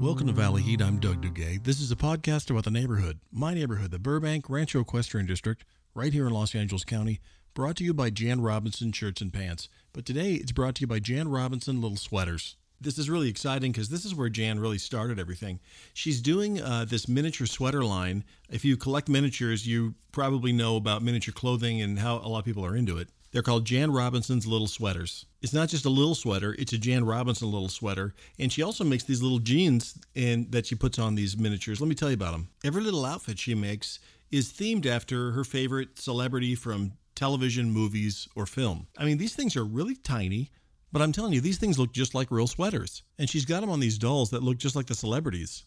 Welcome to Valley Heat. I'm Doug Dugay. This is a podcast about the neighborhood, my neighborhood, the Burbank Rancho Equestrian District, right here in Los Angeles County, brought to you by Jan Robinson Shirts and Pants. But today it's brought to you by Jan Robinson Little Sweaters. This is really exciting because this is where Jan really started everything. She's doing uh, this miniature sweater line. If you collect miniatures, you probably know about miniature clothing and how a lot of people are into it. They're called Jan Robinson's Little Sweaters. It's not just a little sweater, it's a Jan Robinson little sweater. And she also makes these little jeans and that she puts on these miniatures. Let me tell you about them. Every little outfit she makes is themed after her favorite celebrity from television, movies, or film. I mean, these things are really tiny, but I'm telling you, these things look just like real sweaters. And she's got them on these dolls that look just like the celebrities.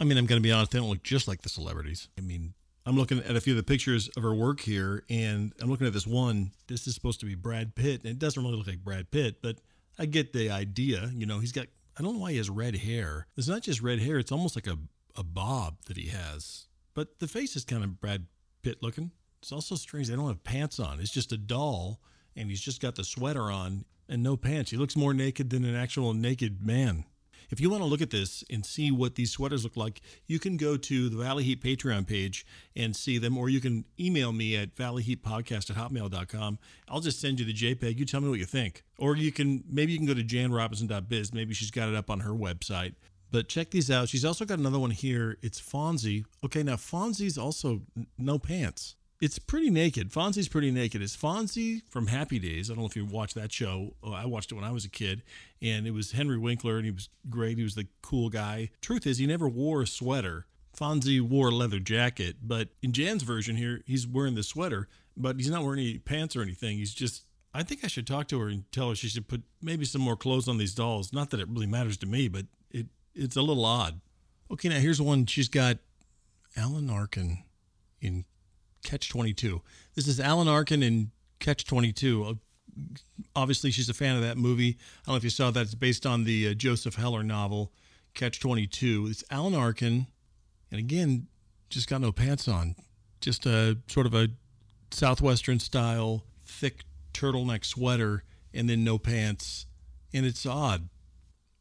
I mean, I'm going to be honest, they don't look just like the celebrities. I mean, I'm looking at a few of the pictures of her work here, and I'm looking at this one. This is supposed to be Brad Pitt, and it doesn't really look like Brad Pitt, but I get the idea. You know, he's got, I don't know why he has red hair. It's not just red hair, it's almost like a, a bob that he has. But the face is kind of Brad Pitt looking. It's also strange. They don't have pants on. It's just a doll, and he's just got the sweater on and no pants. He looks more naked than an actual naked man. If you want to look at this and see what these sweaters look like, you can go to the Valley Heat Patreon page and see them, or you can email me at valleyheatpodcast at hotmail.com. I'll just send you the JPEG. You tell me what you think. Or you can, maybe you can go to janrobinson.biz. Maybe she's got it up on her website. But check these out. She's also got another one here. It's Fonzie. Okay, now Fonzie's also no pants it's pretty naked. Fonzie's pretty naked. It's Fonzie from Happy Days. I don't know if you watched that show. Oh, I watched it when I was a kid, and it was Henry Winkler, and he was great. He was the cool guy. Truth is, he never wore a sweater. Fonzie wore a leather jacket, but in Jan's version here, he's wearing the sweater, but he's not wearing any pants or anything. He's just. I think I should talk to her and tell her she should put maybe some more clothes on these dolls. Not that it really matters to me, but it it's a little odd. Okay, now here's one. She's got Alan Arkin in Catch 22. This is Alan Arkin in Catch 22. Uh, obviously, she's a fan of that movie. I don't know if you saw that. It's based on the uh, Joseph Heller novel, Catch 22. It's Alan Arkin, and again, just got no pants on. Just a sort of a Southwestern style, thick turtleneck sweater, and then no pants. And it's odd.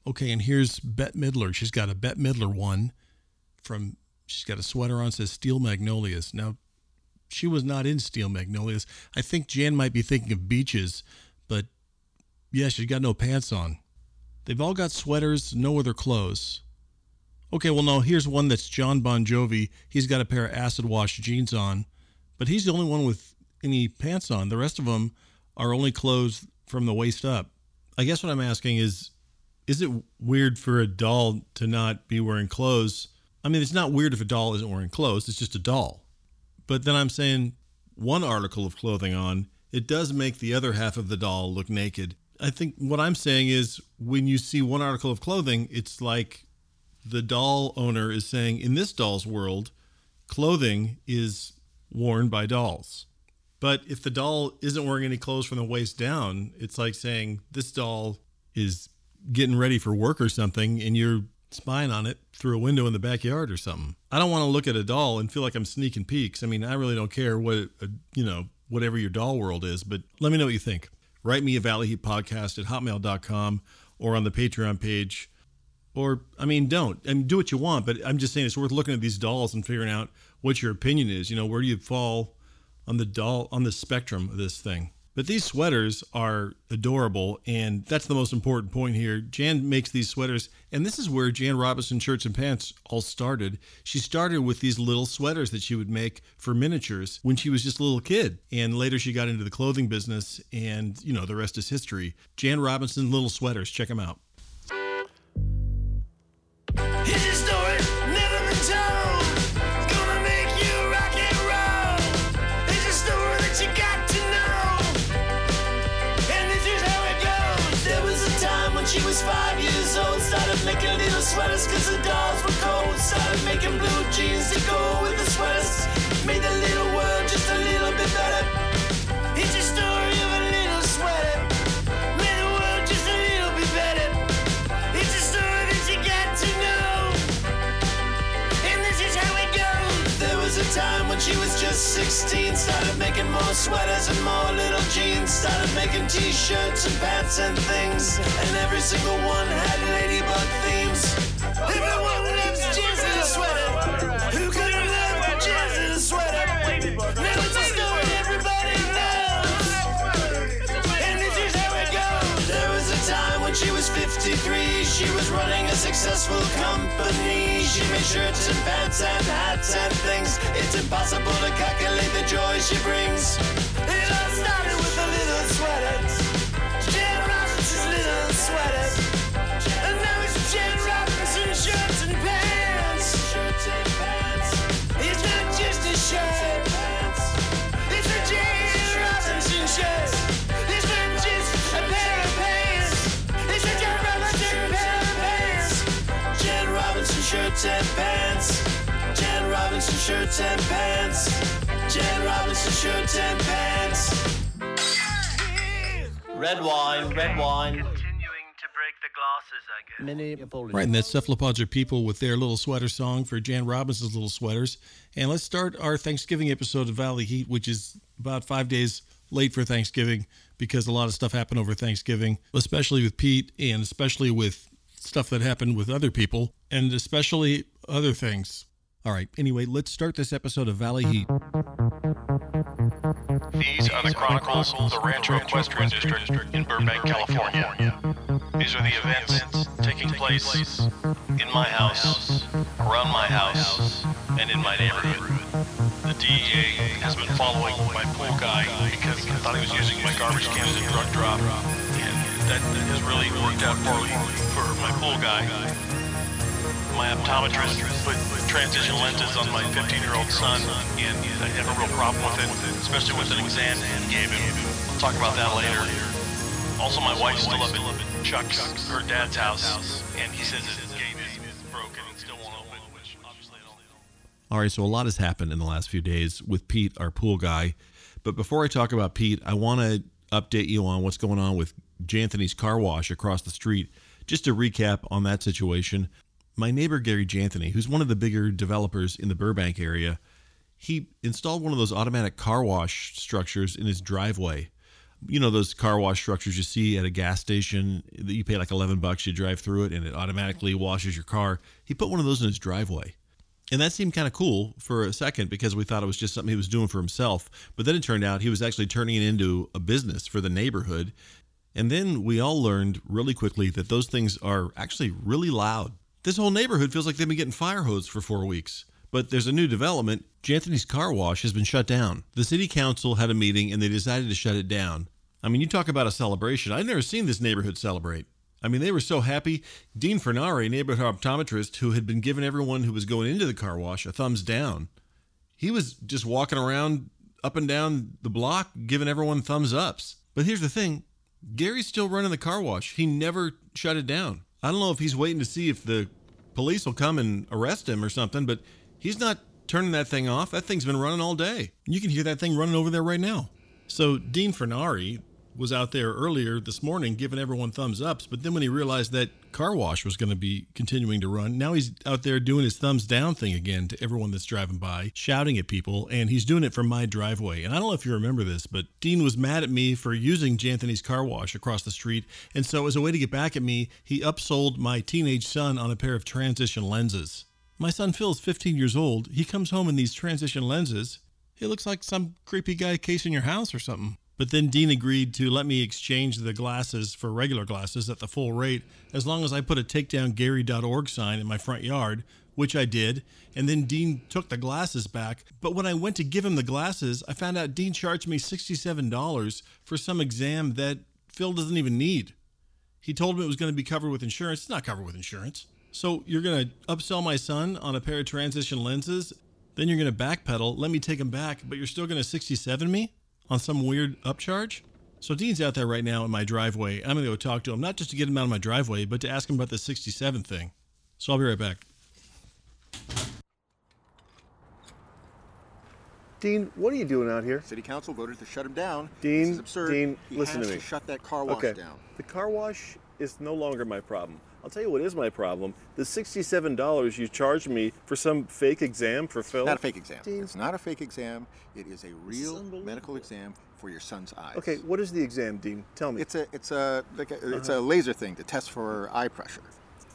Okay, and here's Bette Midler. She's got a Bette Midler one from, she's got a sweater on, says Steel Magnolias. Now, she was not in Steel Magnolias. I think Jan might be thinking of beaches, but yeah, she's got no pants on. They've all got sweaters, no other clothes. Okay, well, no, here's one that's John Bon Jovi. He's got a pair of acid wash jeans on, but he's the only one with any pants on. The rest of them are only clothes from the waist up. I guess what I'm asking is is it weird for a doll to not be wearing clothes? I mean, it's not weird if a doll isn't wearing clothes, it's just a doll. But then I'm saying one article of clothing on, it does make the other half of the doll look naked. I think what I'm saying is when you see one article of clothing, it's like the doll owner is saying, in this doll's world, clothing is worn by dolls. But if the doll isn't wearing any clothes from the waist down, it's like saying this doll is getting ready for work or something, and you're spying on it through a window in the backyard or something. I don't want to look at a doll and feel like I'm sneaking peeks. I mean, I really don't care what, uh, you know, whatever your doll world is, but let me know what you think. Write me a Valley Heat podcast at hotmail.com or on the Patreon page. Or, I mean, don't. I mean, do what you want, but I'm just saying it's worth looking at these dolls and figuring out what your opinion is. You know, where do you fall on the doll, on the spectrum of this thing? But these sweaters are adorable, and that's the most important point here. Jan makes these sweaters, and this is where Jan Robinson Shirts and Pants all started. She started with these little sweaters that she would make for miniatures when she was just a little kid. And later she got into the clothing business, and, you know, the rest is history. Jan Robinson Little Sweaters, check them out. 16. Started making more sweaters and more little jeans. Started making t-shirts and pants and things. And every single one had ladybug themes. Everyone successful company. She made shirts and pants and hats and things. It's impossible to calculate the joy she brings. It all started with a little sweater. Shirts and pants. Jen Robinson shirts and pants. Jen Robinson shirts and pants. Red wine, red wine. Continuing to break the glasses, I guess. Mini Right, and that cephalopods are people with their little sweater song for Jan Robinson's little sweaters. And let's start our Thanksgiving episode of Valley Heat, which is about five days late for Thanksgiving because a lot of stuff happened over Thanksgiving, especially with Pete and especially with stuff that happened with other people and especially other things. All right, anyway, let's start this episode of Valley Heat. These are the chronicles of the Rancho Equestrian District in Burbank, California. These are the events taking place in my house, around my house, and in my neighborhood. The DEA has been following my pool guy because I thought he was using my garbage can as a drug drop, that has really worked out poorly for my pool guy. My optometrist put transition lenses on my 15-year-old son, and I have a real problem with it, especially with an exam he gave him. I'll talk about that later. Also, my wife's still up at Chuck's, her dad's house, and he says his gate is broken and still won't open. All right, so a lot has happened in the last few days with Pete, our pool guy. But before I talk about Pete, I want to update you on what's going on with Janthony's car wash across the street. Just to recap on that situation, my neighbor Gary Janthony, who's one of the bigger developers in the Burbank area, he installed one of those automatic car wash structures in his driveway. You know those car wash structures you see at a gas station that you pay like 11 bucks, you drive through it and it automatically washes your car. He put one of those in his driveway. And that seemed kind of cool for a second because we thought it was just something he was doing for himself. But then it turned out he was actually turning it into a business for the neighborhood. And then we all learned really quickly that those things are actually really loud. This whole neighborhood feels like they've been getting fire hosed for four weeks. But there's a new development. Janthony's car wash has been shut down. The city council had a meeting and they decided to shut it down. I mean, you talk about a celebration. I've never seen this neighborhood celebrate. I mean, they were so happy. Dean Fernari, neighborhood optometrist, who had been giving everyone who was going into the car wash a thumbs down, he was just walking around up and down the block giving everyone thumbs ups. But here's the thing Gary's still running the car wash. He never shut it down. I don't know if he's waiting to see if the police will come and arrest him or something, but he's not turning that thing off. That thing's been running all day. You can hear that thing running over there right now. So Dean Fernari was out there earlier this morning giving everyone thumbs ups, but then when he realized that car wash was going to be continuing to run, now he's out there doing his thumbs down thing again to everyone that's driving by, shouting at people, and he's doing it from my driveway. And I don't know if you remember this, but Dean was mad at me for using Janthony's car wash across the street, and so as a way to get back at me, he upsold my teenage son on a pair of transition lenses. My son Phil's 15 years old. He comes home in these transition lenses. He looks like some creepy guy casing your house or something. But then Dean agreed to let me exchange the glasses for regular glasses at the full rate as long as I put a takedowngary.org sign in my front yard, which I did. And then Dean took the glasses back. But when I went to give him the glasses, I found out Dean charged me $67 for some exam that Phil doesn't even need. He told me it was going to be covered with insurance. It's not covered with insurance. So you're going to upsell my son on a pair of transition lenses, then you're going to backpedal, let me take him back, but you're still going to 67 me on some weird upcharge? So Dean's out there right now in my driveway. I'm going to go talk to him, not just to get him out of my driveway, but to ask him about the 67 thing. So I'll be right back. Dean, what are you doing out here? City council voted to shut him down. Dean, this is absurd. Dean, he listen has to me. shut that car wash okay. down. The car wash is no longer my problem. I'll tell you what is my problem. The $67 you charged me for some fake exam for Phil. Not a fake exam. Dean. It's not a fake exam. It is a real medical exam for your son's eyes. Okay, what is the exam, Dean? Tell me. It's a it's a like a, it's Uh-huh. a laser thing to test for eye pressure.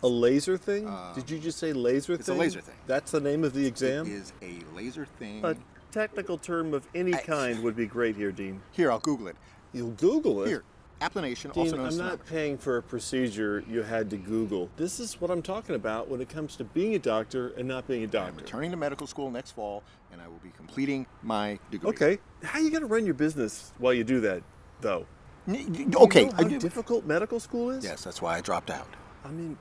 A laser thing? Did you just say laser thing? it's a laser thing. That's the name of the exam? is a laser thing. A technical term of any I- kind would be great here, Dean. Here, I'll Google it. You'll Google it. Here, applanation, Dean, also known I'm as not paying for a procedure you had to Google. This is what I'm talking about when it comes to being a doctor and not being a I'm doctor. returning to medical school next fall, and I will be completing my degree. Okay, how are you going to run your business while you do that, though? N- y- Do you Okay. know I how do- difficult medical school is? Yes, that's why I dropped out. I mean,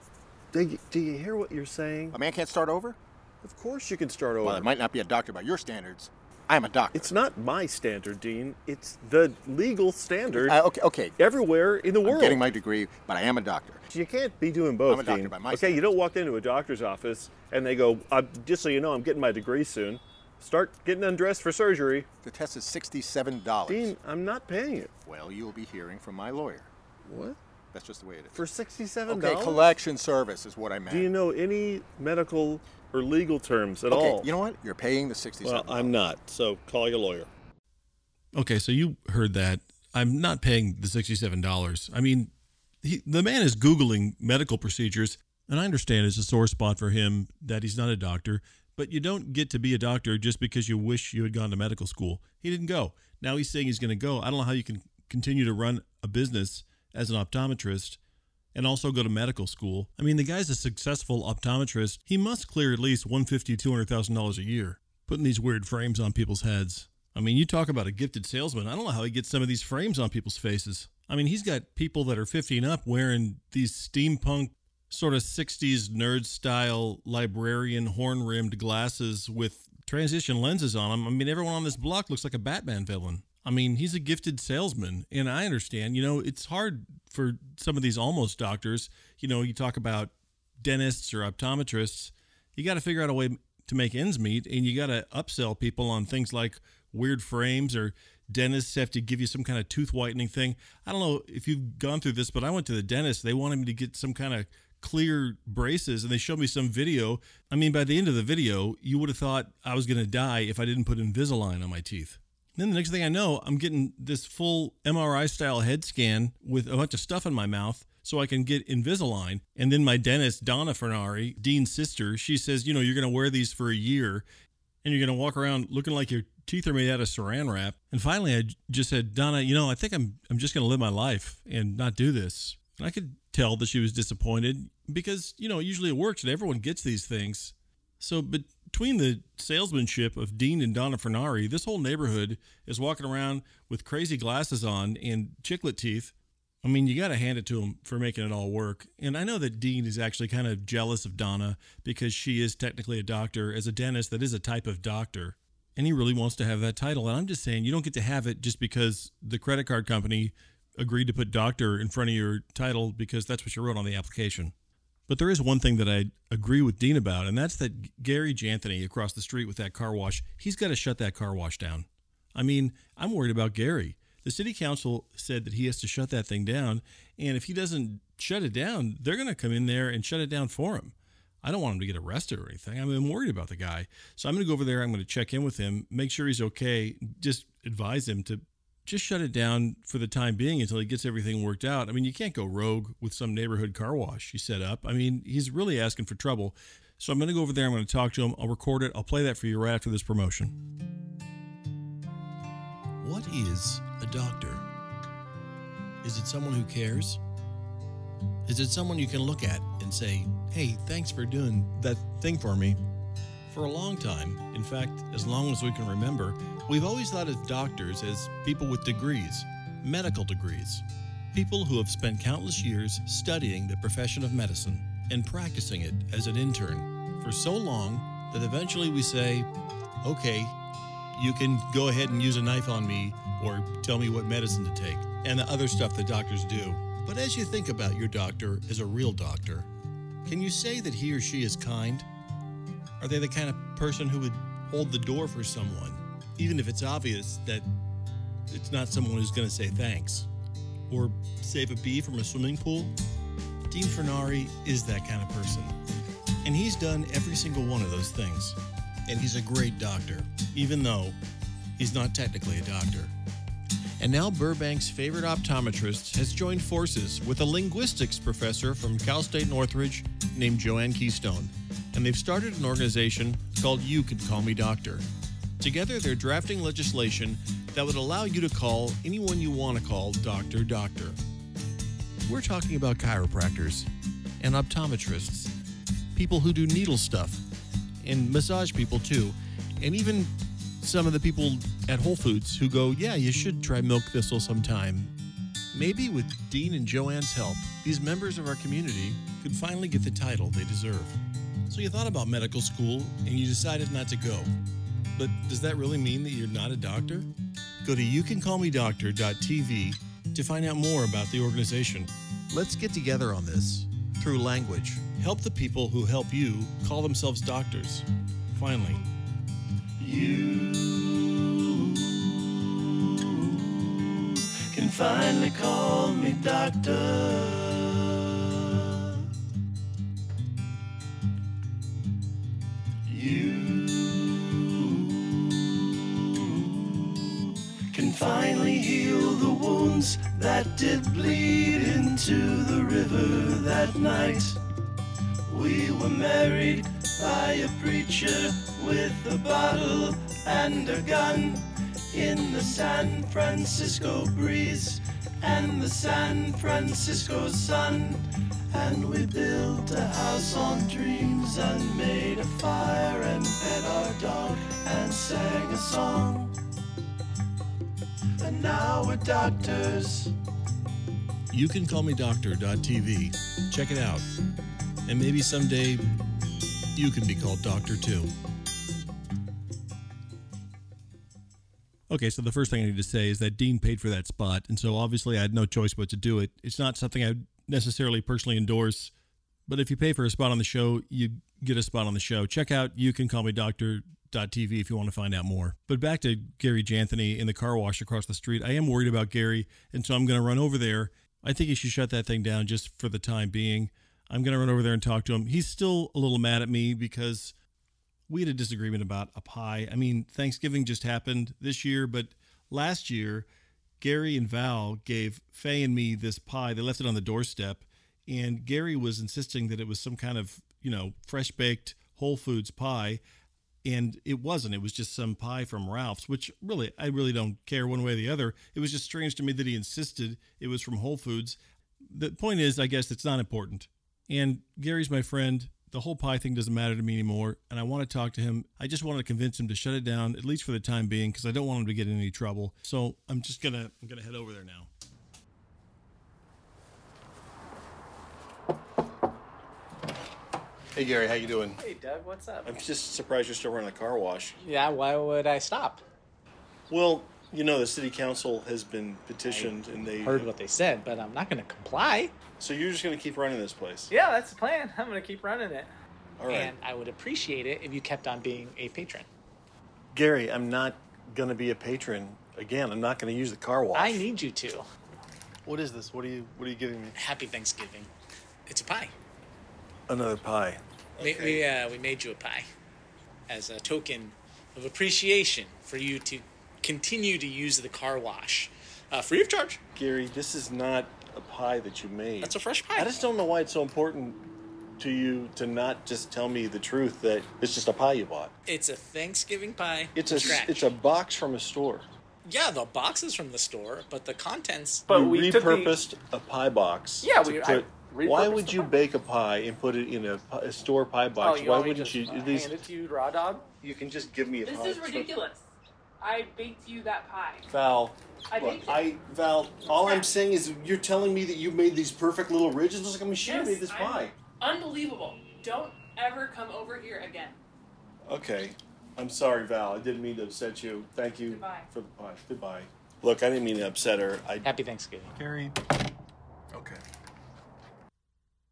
do you, do you hear what you're saying? A man can't start over? Of course you can start over. Well, I might not be a doctor by your standards. I'm a doctor. It's not my standard, Dean. It's the legal standard Uh, okay, okay. everywhere in the world. I'm getting my degree, but I am a doctor. You can't be doing both, I'm a doctor Dean. by my okay, you don't walk into a doctor's office and they go, "Just so you know, I'm getting my degree soon. Start getting undressed for surgery." The test is sixty-seven dollars. Dean, I'm not paying it. Well, you'll be hearing from my lawyer. What? That's just the way it is. For sixty-seven dollars. okay, collection service is what I meant. Do you know any medical or legal terms at okay, all? you know what? You're paying the sixty-seven. well, I'm not. So call your lawyer. Okay, so you heard that. I'm not paying the $67. I mean, he, the man is Googling medical procedures, and I understand it's a sore spot for him that he's not a doctor, but you don't get to be a doctor just because you wish you had gone to medical school. He didn't go. Now he's saying he's going to go. I don't know how you can continue to run a business as an optometrist and also go to medical school. I mean, the guy's a successful optometrist. He must clear at least $150,000, $200,000 a year putting these weird frames on people's heads. I mean, you talk about a gifted salesman. I don't know how he gets some of these frames on people's faces. I mean, he's got people that are 15 up wearing these steampunk sort of 60s nerd style librarian horn rimmed glasses with transition lenses on them. I mean, everyone on this block looks like a Batman villain. I mean, he's a gifted salesman, and I understand. You know, it's hard for some of these almost doctors. You know, you talk about dentists or optometrists. You got to figure out a way to make ends meet, and you got to upsell people on things like weird frames or dentists have to give you some kind of tooth whitening thing. I don't know if you've gone through this, but I went to the dentist. They wanted me to get some kind of clear braces and they showed me some video. I mean, by the end of the video, you would have thought I was going to die if I didn't put Invisalign on my teeth. Then the next thing I know, I'm getting this full MRI style head scan with a bunch of stuff in my mouth so I can get Invisalign. And then my dentist, Donna Fernari, Dean's sister, she says, you know, you're going to wear these for a year and you're going to walk around looking like your teeth are made out of saran wrap. And finally, I just said, Donna, you know, I think I'm I'm just going to live my life and not do this. And I could tell that she was disappointed because you know usually it works and everyone gets these things. So between the salesmanship of Dean and Donna Fernari, this whole neighborhood is walking around with crazy glasses on and chiclet teeth. I mean, you got to hand it to him for making it all work. And I know that Dean is actually kind of jealous of Donna because she is technically a doctor. As a dentist, that is a type of doctor. And he really wants to have that title. And I'm just saying, you don't get to have it just because the credit card company agreed to put doctor in front of your title because that's what you wrote on the application. But there is one thing that I agree with Dean about, and that's that Gary Janthony across the street with that car wash, he's got to shut that car wash down. I mean, I'm worried about Gary. The city council said that he has to shut that thing down, and if he doesn't shut it down, they're going to come in there and shut it down for him. I don't want him to get arrested or anything. I mean, I'm worried about the guy. So I'm going to go over there. I'm going to check in with him, make sure he's okay, just advise him to just shut it down for the time being until he gets everything worked out. I mean, you can't go rogue with some neighborhood car wash you set up. I mean, he's really asking for trouble. So I'm going to go over there. I'm going to talk to him. I'll record it. I'll play that for you right after this promotion. What is a doctor? Is it someone who cares? Is it someone you can look at and say, hey, thanks for doing that thing for me? For a long time, in fact, as long as we can remember, we've always thought of doctors as people with degrees, medical degrees, people who have spent countless years studying the profession of medicine and practicing it as an intern for so long that eventually we say, okay, you can go ahead and use a knife on me or tell me what medicine to take and the other stuff that doctors do. But as you think about your doctor as a real doctor, can you say that he or she is kind? Are they the kind of person who would hold the door for someone, even if it's obvious that it's not someone who's going to say thanks? Or save a bee from a swimming pool? Dean Fernari is that kind of person. And he's done every single one of those things. And he's a great doctor, even though he's not technically a doctor. And now Burbank's favorite optometrist has joined forces with a linguistics professor from Cal State Northridge named Joanne Keystone. And they've started an organization called You Can Call Me Doctor. Together, they're drafting legislation that would allow you to call anyone you want to call Doctor Doctor. We're talking about chiropractors and optometrists, people who do needle stuff, and massage people too, and even some of the people at Whole Foods who go, Yeah, you should try milk thistle sometime. Maybe with Dean and Joanne's help, these members of our community could finally get the title they deserve. So you thought about medical school and you decided not to go. But does that really mean that you're not a doctor? Go to youcancallmedoctor.tv to find out more about the organization. Let's get together on this through language. Help the people who help you call themselves doctors. Finally, You can finally call me doctor. You that did bleed into the river that night. We were married by a preacher with a bottle and a gun in the San Francisco breeze and the San Francisco sun. And we built a house on dreams and made a fire and fed our dog and sang a song. And now we're doctors. you can call me doctor.tv. Check it out. And maybe someday you can be called doctor too. Okay, so the first thing I need to say is that Dean paid for that spot, and so obviously I had no choice but to do it. It's not something I necessarily personally endorse, but if you pay for a spot on the show, you get a spot on the show. Check out you can call me doctor.tv if you want to find out more. But back to Gary Janthony in the car wash across the street. I am worried about Gary, and so I'm going to run over there. I think he should shut that thing down just for the time being. I'm going to run over there and talk to him. He's still a little mad at me because we had a disagreement about a pie. I mean, Thanksgiving just happened this year, but last year, Gary and Val gave Faye and me this pie. They left it on the doorstep, and Gary was insisting that it was some kind of, you know, fresh baked Whole Foods pie. And it wasn't. It was just some pie from Ralph's, which really, I really don't care one way or the other. It was just strange to me that he insisted it was from Whole Foods. The point is, I guess it's not important. And Gary's my friend. The whole pie thing doesn't matter to me anymore, and I want to talk to him. I just want to convince him to shut it down, at least for the time being, because I don't want him to get in any trouble. So I'm just gonna I'm gonna head over there now. Hey Gary, how you doing? Hey, Doug, what's up? I'm just surprised you're still running a car wash. Yeah, why would I stop? Well, you know the city council has been petitioned, and they Heard what they said, but I'm not going to comply. So you're just gonna keep running this place? Yeah, that's the plan. I'm going to keep running it. All right, And I would appreciate it if you kept on being a patron. Gary. I'm not gonna be a patron again. I'm not gonna use the car wash. I need you to. What is this? What are you What are you giving me? Happy Thanksgiving. It's a pie. Another pie. We, we, uh, we made you a pie as a token of appreciation for you to continue to use the car wash uh, free of charge. Gary, this is not a pie that you made. That's a fresh pie. I just don't know why it's so important to you to not just tell me the truth that it's just a pie you bought. It's a Thanksgiving pie. It's a scratch. it's a box from a store. yeah. The box is from the store, but the contents. But you we took the- repurposed a pie box. Yeah, to we- I put- why would the you pie. bake a pie and put it in a, a store pie Oh, box? you why wouldn't to you? just at least hand it to you, raw dog? you can just give me a This pie. is ridiculous. I baked you that pie. Val. I look, baked it. I Val. All I'm saying is you're telling me that you made these perfect little ridges. Looks like a machine Yes, made this I'm- pie. Unbelievable. Don't ever come over here again. Okay. I'm sorry, Val. I didn't mean to upset you. Thank you Goodbye. for the pie. Goodbye. Look, I didn't mean to upset her. I Happy Thanksgiving. Gary. Okay.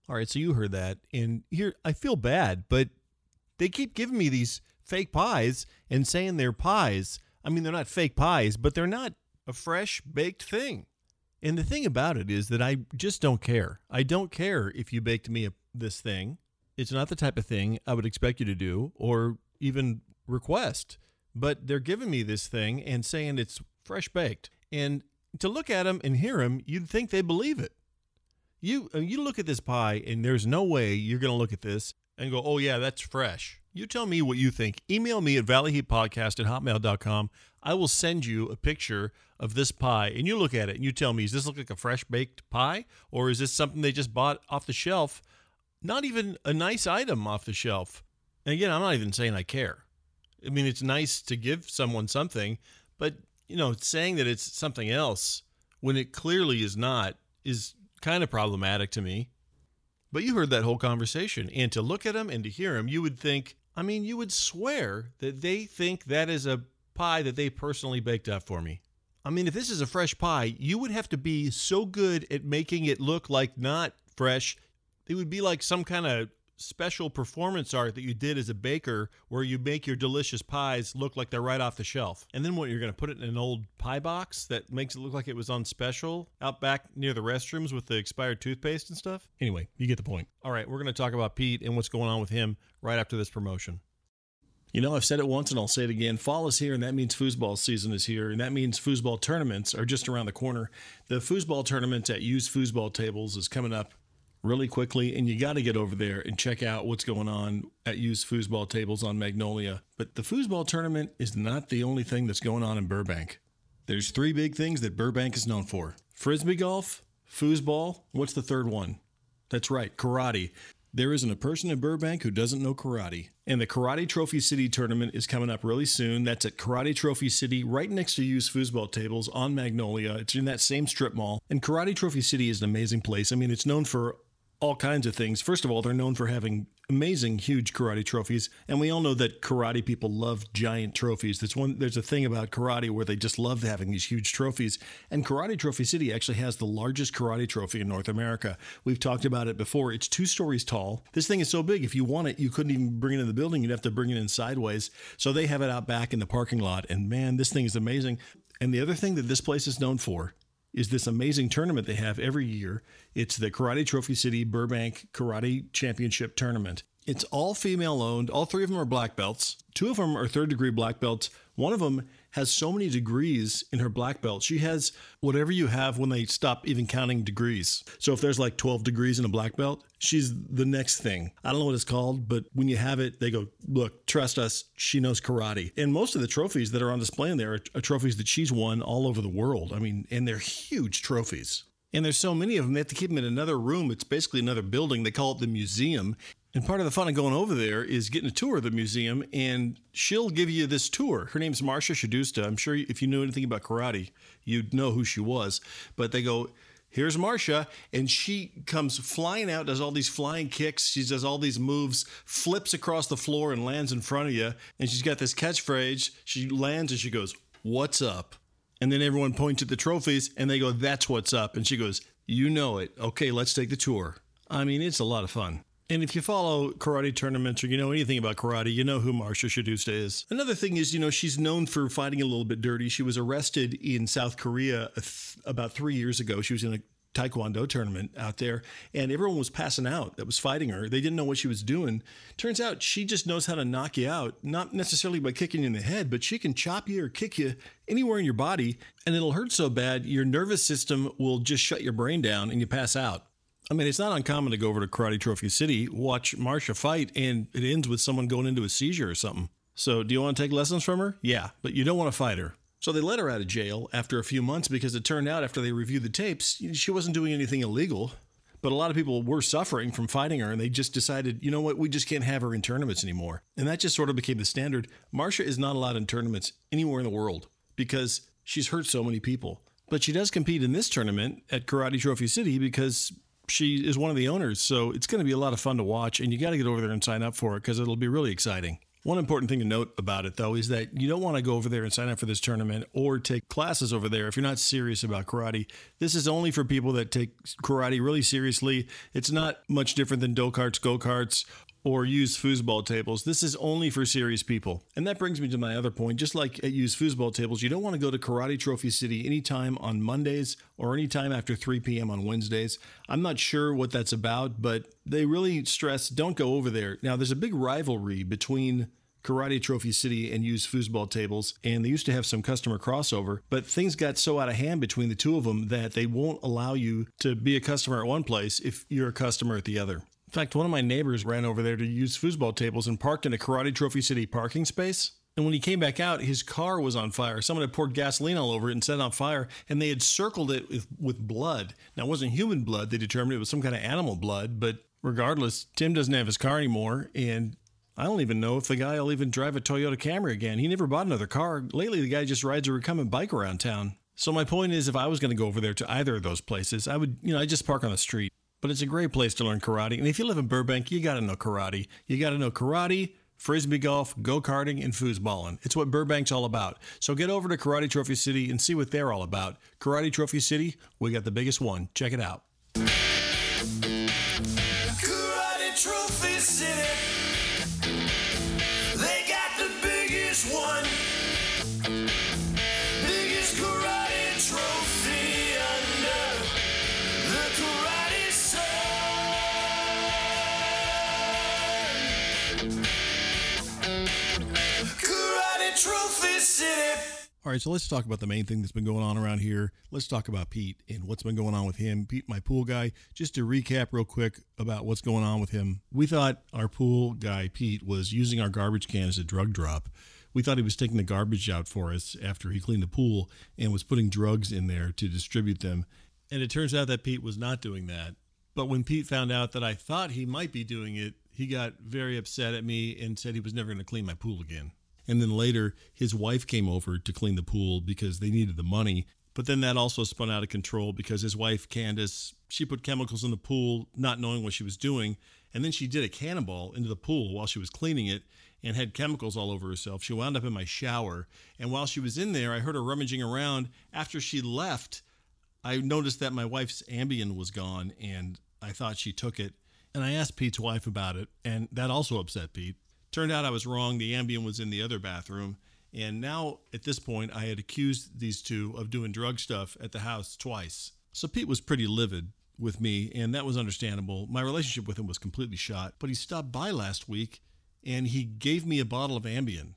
All right, so you heard that, and here I feel bad, but they keep giving me these fake pies and saying they're pies. I mean, they're not fake pies, but they're not a fresh baked thing. And the thing about it is that I just don't care. I don't care if you baked me a, this thing. It's not the type of thing I would expect you to do or even request. But they're giving me this thing and saying it's fresh baked. And to look at them and hear them, you'd think they believe it. You uh, you look at this pie, and there's no way you're going to look at this and go, "Oh yeah, that's fresh." You tell me what you think. Email me at valleyheatpodcast at hotmail.com. I will send you a picture of this pie, and you look at it and you tell me, does this look like a fresh baked pie, or is this something they just bought off the shelf? Not even a nice item off the shelf. And again, I'm not even saying I care. I mean, it's nice to give someone something, but you know, saying that it's something else when it clearly is not is kind of problematic to me. But you heard that whole conversation, and to look at them and to hear them, you would think, I mean, you would swear that they think that is a pie that they personally baked up for me. I mean, if this is a fresh pie, you would have to be so good at making it look like not fresh. It would be like some kind of special performance art that you did as a baker where you make your delicious pies look like they're right off the shelf. And then what you're going to put it in an old pie box that makes it look like it was on special out back near the restrooms with the expired toothpaste and stuff. Anyway, you get the point. All right, we're going to talk about Pete and what's going on with him right after this promotion. You know, I've said it once and I'll say it again. Fall is here, and that means foosball season is here, and that means foosball tournaments are just around the corner. The foosball tournament at used foosball tables is coming up really quickly, and you got to get over there and check out what's going on at used foosball tables on Magnolia. But the foosball tournament is not the only thing that's going on in Burbank. There's three big things that Burbank is known for frisbee golf, foosball. What's the third one? That's right, karate. There isn't a person in Burbank who doesn't know karate. And the Karate Trophy City tournament is coming up really soon. That's at Karate Trophy City, right next to used foosball tables on Magnolia. It's in that same strip mall. And Karate Trophy City is an amazing place. I mean, it's known for all kinds of things. First of all, they're known for having amazing, huge karate trophies, and we all know that karate people love giant trophies. There's one. There's a thing about karate where they just love having these huge trophies, and Karate Trophy City actually has the largest karate trophy in North America. We've talked about it before. It's two stories tall. This thing is so big. If you want it, you couldn't even bring it in the building. You'd have to bring it in sideways. So they have it out back in the parking lot, and man, this thing is amazing. And the other thing that this place is known for is this amazing tournament they have every year. It's the Karate Trophy City Burbank Karate Championship Tournament. It's all female owned. All three of them are black belts. Two of them are third degree black belts. One of them has so many degrees in her black belt. She has whatever you have when they stop even counting degrees. So if there's like 12 degrees in a black belt, she's the next thing. I don't know what it's called, but when you have it, they go, look, trust us, she knows karate. And most of the trophies that are on display in there are, trophies that she's won all over the world. I mean, and they're huge trophies. And there's so many of them, they have to keep them in another room. It's basically another building. They call it the museum. And part of the fun of going over there is getting a tour of the museum, and she'll give you this tour. Her name's Marcia Shadusta. I'm sure if you knew anything about karate, you'd know who she was. But they go, here's Marcia, and she comes flying out, does all these flying kicks. She does all these moves, flips across the floor, and lands in front of you. And she's got this catchphrase. She lands and she goes, What's up? And then everyone points at the trophies and they go, That's what's up. And she goes, You know it. Okay, let's take the tour. I mean, it's a lot of fun. And if you follow karate tournaments or you know anything about karate, you know who Marcia Shadusta is. Another thing is, you know, she's known for fighting a little bit dirty. She was arrested in South Korea th- about three years ago. She was in a taekwondo tournament out there and everyone was passing out that was fighting her they didn't know what she was doing turns out she just knows how to knock you out not necessarily by kicking you in the head but she can chop you or kick you anywhere in your body and it'll hurt so bad your nervous system will just shut your brain down and you pass out I mean, it's not uncommon to go over to Karate Trophy City, watch Marcia fight, and it ends with someone going into a seizure or something. So, do you want to take lessons from her? Yeah, but you don't want to fight her. So, they let her out of jail after a few months because it turned out after they reviewed the tapes, she wasn't doing anything illegal. But a lot of people were suffering from fighting her, and they just decided, you know what, we just can't have her in tournaments anymore. And that just sort of became the standard. Marcia is not allowed in tournaments anywhere in the world because she's hurt so many people. But she does compete in this tournament at Karate Trophy City because she is one of the owners. So it's going to be a lot of fun to watch, and you got to get over there and sign up for it because it'll be really exciting. One important thing to note about it, though, is that you don't want to go over there and sign up for this tournament or take classes over there if you're not serious about karate. This is only for people that take karate really seriously. It's not much different than do karts, go karts, or use foosball tables. This is only for serious people. And that brings me to my other point. Just like at use foosball tables, you don't want to go to Karate Trophy City anytime on Mondays or anytime after 3 p.m. on Wednesdays. I'm not sure what that's about, but they really stress don't go over there. Now, there's a big rivalry between Karate Trophy City and use foosball tables, and they used to have some customer crossover, but things got so out of hand between the two of them that they won't allow you to be a customer at one place if you're a customer at the other. Fact, one of my neighbors ran over there to use foosball tables and parked in a Karate Trophy City parking space. And when he came back out, his car was on fire. Someone had poured gasoline all over it and set it on fire, and they had circled it with, with blood. Now, it wasn't human blood. They determined it was some kind of animal blood, but regardless, Tim doesn't have his car anymore, and I don't even know if the guy will even drive a Toyota Camry again. He never bought another car. Lately, the guy just rides a recumbent bike around town. So my point is, if I was going to go over there to either of those places, I would, you know, I just park on the street. But it's a great place to learn karate. And if you live in Burbank, you got to know karate. You got to know karate, frisbee golf, go karting, and foosballing. It's what Burbank's all about. So get over to Karate Trophy City and see what they're all about. Karate Trophy City, we got the biggest one. Check it out. All right, so let's talk about the main thing that's been going on around here. Let's talk about Pete and what's been going on with him. Pete, my pool guy, just to recap real quick about what's going on with him. We thought our pool guy, Pete, was using our garbage can as a drug drop. We thought he was taking the garbage out for us after he cleaned the pool and was putting drugs in there to distribute them. And it turns out that Pete was not doing that. But when Pete found out that I thought he might be doing it, he got very upset at me and said he was never going to clean my pool again. And then later, his wife came over to clean the pool because they needed the money. But then that also spun out of control because his wife, Candace, she put chemicals in the pool, not knowing what she was doing. And then she did a cannonball into the pool while she was cleaning it and had chemicals all over herself. She wound up in my shower. And while she was in there, I heard her rummaging around. After she left, I noticed that my wife's Ambien was gone and I thought she took it. And I asked Pete's wife about it, and that also upset Pete. Turned out I was wrong. The Ambien was in the other bathroom. And now, at this point, I had accused these two of doing drug stuff at the house twice. So Pete was pretty livid with me, and that was understandable. My relationship with him was completely shot. But he stopped by last week and he gave me a bottle of Ambien.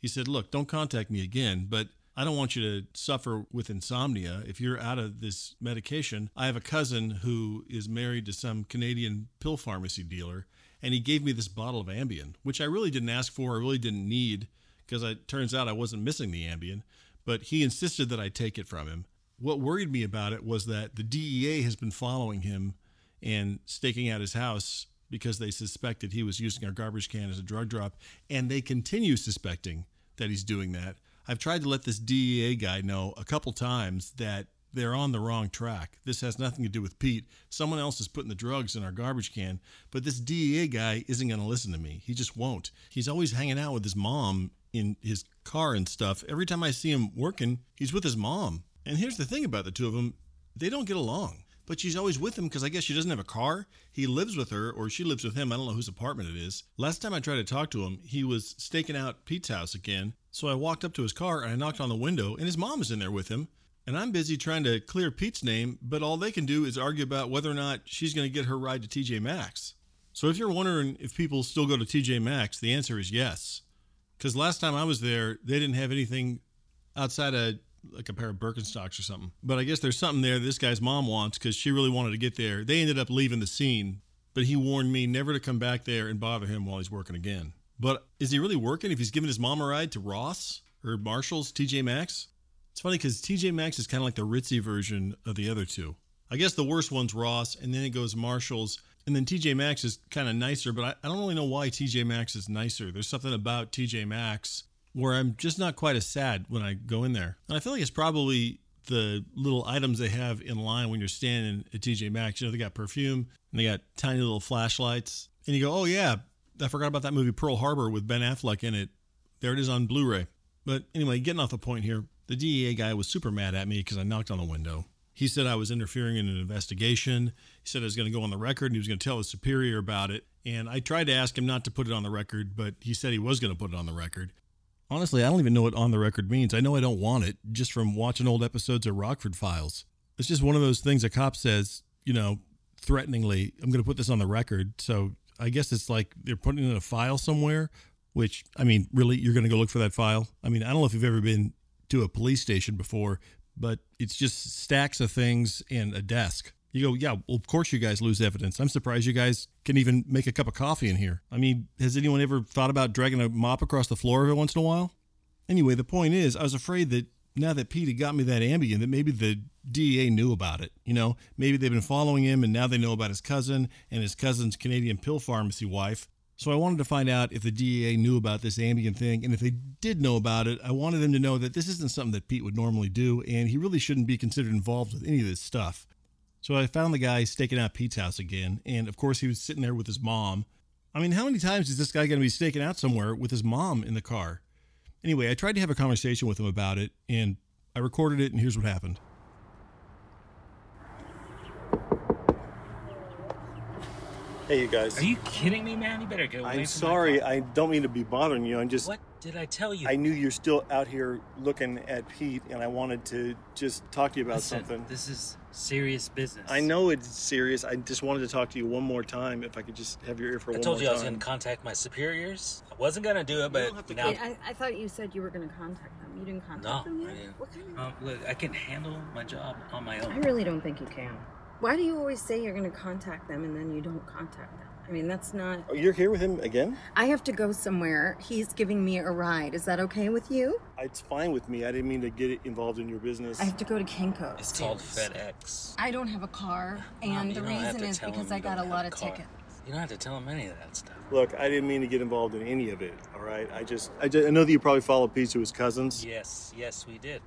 He said, Look, don't contact me again, but I don't want you to suffer with insomnia. If you're out of this medication, I have a cousin who is married to some Canadian pill pharmacy dealer, and he gave me this bottle of Ambien, which I really didn't ask for, I really didn't need, because it turns out I wasn't missing the Ambien, but he insisted that I take it from him. What worried me about it was that the DEA has been following him and staking out his house because they suspected he was using our garbage can as a drug drop, and they continue suspecting that he's doing that. I've tried to let this DEA guy know a couple times that they're on the wrong track. This has nothing to do with Pete. Someone else is putting the drugs in our garbage can, but this DEA guy isn't going to listen to me. He just won't. He's always hanging out with his mom in his car and stuff. Every time I see him working, he's with his mom. And here's the thing about the two of them they don't get along. But she's always with him because I guess she doesn't have a car. He lives with her, or she lives with him. I don't know whose apartment it is. Last time I tried to talk to him, he was staking out Pete's house again. So I walked up to his car and I knocked on the window, and his mom is in there with him. And I'm busy trying to clear Pete's name, but all they can do is argue about whether or not she's going to get her ride to TJ Maxx. So if you're wondering if people still go to TJ Maxx, the answer is yes. Because last time I was there, they didn't have anything outside of like a pair of Birkenstocks or something. But I guess there's something there this guy's mom wants because she really wanted to get there. They ended up leaving the scene, but he warned me never to come back there and bother him while he's working again. But is he really working if he's giving his mom a ride to Ross or Marshall's, TJ Maxx? It's funny because TJ Maxx is kind of like the ritzy version of the other two. I guess the worst one's Ross, and then it goes Marshall's, and then TJ Maxx is kind of nicer, but I, I don't really know why TJ Maxx is nicer. There's something about TJ Maxx where I'm just not quite as sad when I go in there. And I feel like it's probably the little items they have in line when you're standing at TJ Maxx. You know, they got perfume and they got tiny little flashlights. And you go, oh, yeah, I forgot about that movie Pearl Harbor with Ben Affleck in it. There it is on Blu ray. But anyway, getting off the point here, the DEA guy was super mad at me because I knocked on the window. He said I was interfering in an investigation. He said I was going to go on the record and he was going to tell his superior about it. And I tried to ask him not to put it on the record, but he said he was going to put it on the record. Honestly, I don't even know what on the record means. I know I don't want it just from watching old episodes of Rockford Files. It's just one of those things a cop says, you know, threateningly, I'm going to put this on the record. So I guess it's like they're putting it in a file somewhere Which, I mean, really, you're going to go look for that file? I mean, I don't know if you've ever been to a police station before, but it's just stacks of things and a desk. You go, yeah, well, of course you guys lose evidence. I'm surprised you guys can even make a cup of coffee in here. I mean, has anyone ever thought about dragging a mop across the floor every once in a while? Anyway, the point is, I was afraid that now that Pete had got me that Ambien, that maybe the DEA knew about it. You know, maybe they've been following him and now they know about his cousin and his cousin's Canadian pill pharmacy wife. So I wanted to find out if the DEA knew about this Ambien thing, and if they did know about it, I wanted them to know that this isn't something that Pete would normally do, and he really shouldn't be considered involved with any of this stuff. So I found the guy staking out Pete's house again, and of course he was sitting there with his mom. I mean, how many times is this guy going to be staking out somewhere with his mom in the car? Anyway, I tried to have a conversation with him about it, and I recorded it, and here's what happened. Hey, you guys. Are you kidding me, man? You better get away I'm from sorry. My car. I don't mean to be bothering you. I'm just. What did I tell you? I knew you're still out here looking at Pete, and I wanted to just talk to you about Listen, something. This is serious business. I know it's serious. I just wanted to talk to you one more time. If I could just have your ear for I one told you I was going to contact my superiors. I wasn't going to do it, but to now. Wait, I, I thought you said you were going to contact them. You didn't contact No, them I didn't. What kind of... Um, look, I can handle my job on my own. I really don't think you can. Why do you always say you're going to contact them and then you don't contact them? I mean, that's not. Oh, you're here with him again? I have to go somewhere. He's giving me a ride. Is that okay with you? Uh, it's fine with me. I didn't mean to get involved in your business. I have to go to Kinko's. It's called FedEx. I don't have a car, and you the don't have reason to is tell because I got a lot have of car. tickets. You don't have to tell him any of that stuff. Look, I didn't mean to get involved in any of it. All right. I just, I, just, I know that you probably follow Pete to his cousins. Yes, yes, we did.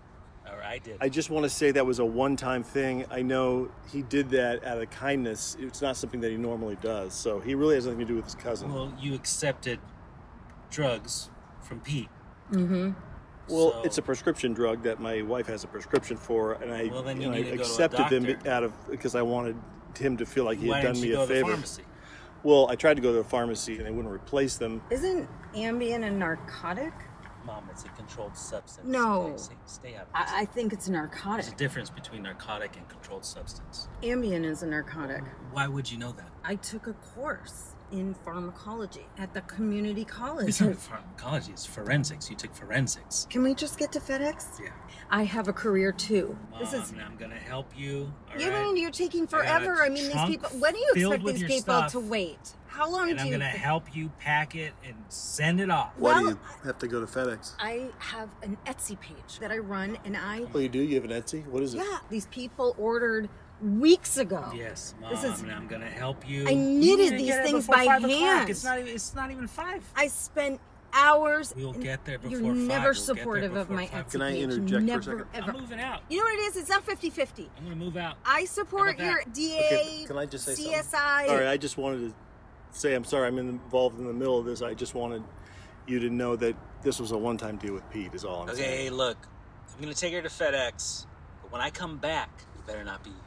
Or I did. I just want to say that was a one-time thing. I know he did that out of kindness. It's not something that he normally does. So he really has nothing to do with his cousin. well, you accepted drugs from Pete. Mm-hmm. Well, So- it's a prescription drug that my wife has a prescription for, and I, Well, then you and I need to go to a accepted them out of because I wanted him to feel like he Why had done didn't me go a to the favor. pharmacy? Well, I tried to go to a pharmacy and they wouldn't replace them. Isn't Ambien a narcotic? Mom, it's a controlled substance. No. Stay, stay out of this. I, I think it's a There's narcotic. a difference between narcotic and controlled substance. Ambien is a narcotic. Why would you know that? I took a course in pharmacology at the community college. It's not pharmacology, it's forensics. You took forensics. Can we just get to FedEx? Yeah. I have a career too. Mom, this is. I'm gonna help you. all You right? mean you're taking forever? I mean, these people. When do you expect these people stuff. to wait? How long And do I'm you? gonna help you pack it and send it off. Why do you have to go to FedEx? I have an Etsy page that I run, and I. Oh, you do? You have an Etsy? What is it? Yeah, these people ordered weeks ago. Yes, mom. This is- and I'm gonna help you. I knitted need to these things before by five o'clock. hand. It's not. Even, it's not even five. I spent hours. We'll get there You're before five. never We'll supportive of my five. Etsy Can I page. interject for a never, second? Ever. I'm moving out. You know what it is? It's not 50-50. I'm gonna move out. I support your? DA, Okay, can I just say something? CSI. All right, I just wanted to say I'm sorry I'm involved in the middle of this. I just wanted you to know that this was a one-time deal with Pete. Is all I'm Okay, saying. hey, look. I'm gonna take her to FedEx, but when I come back, you better not be here.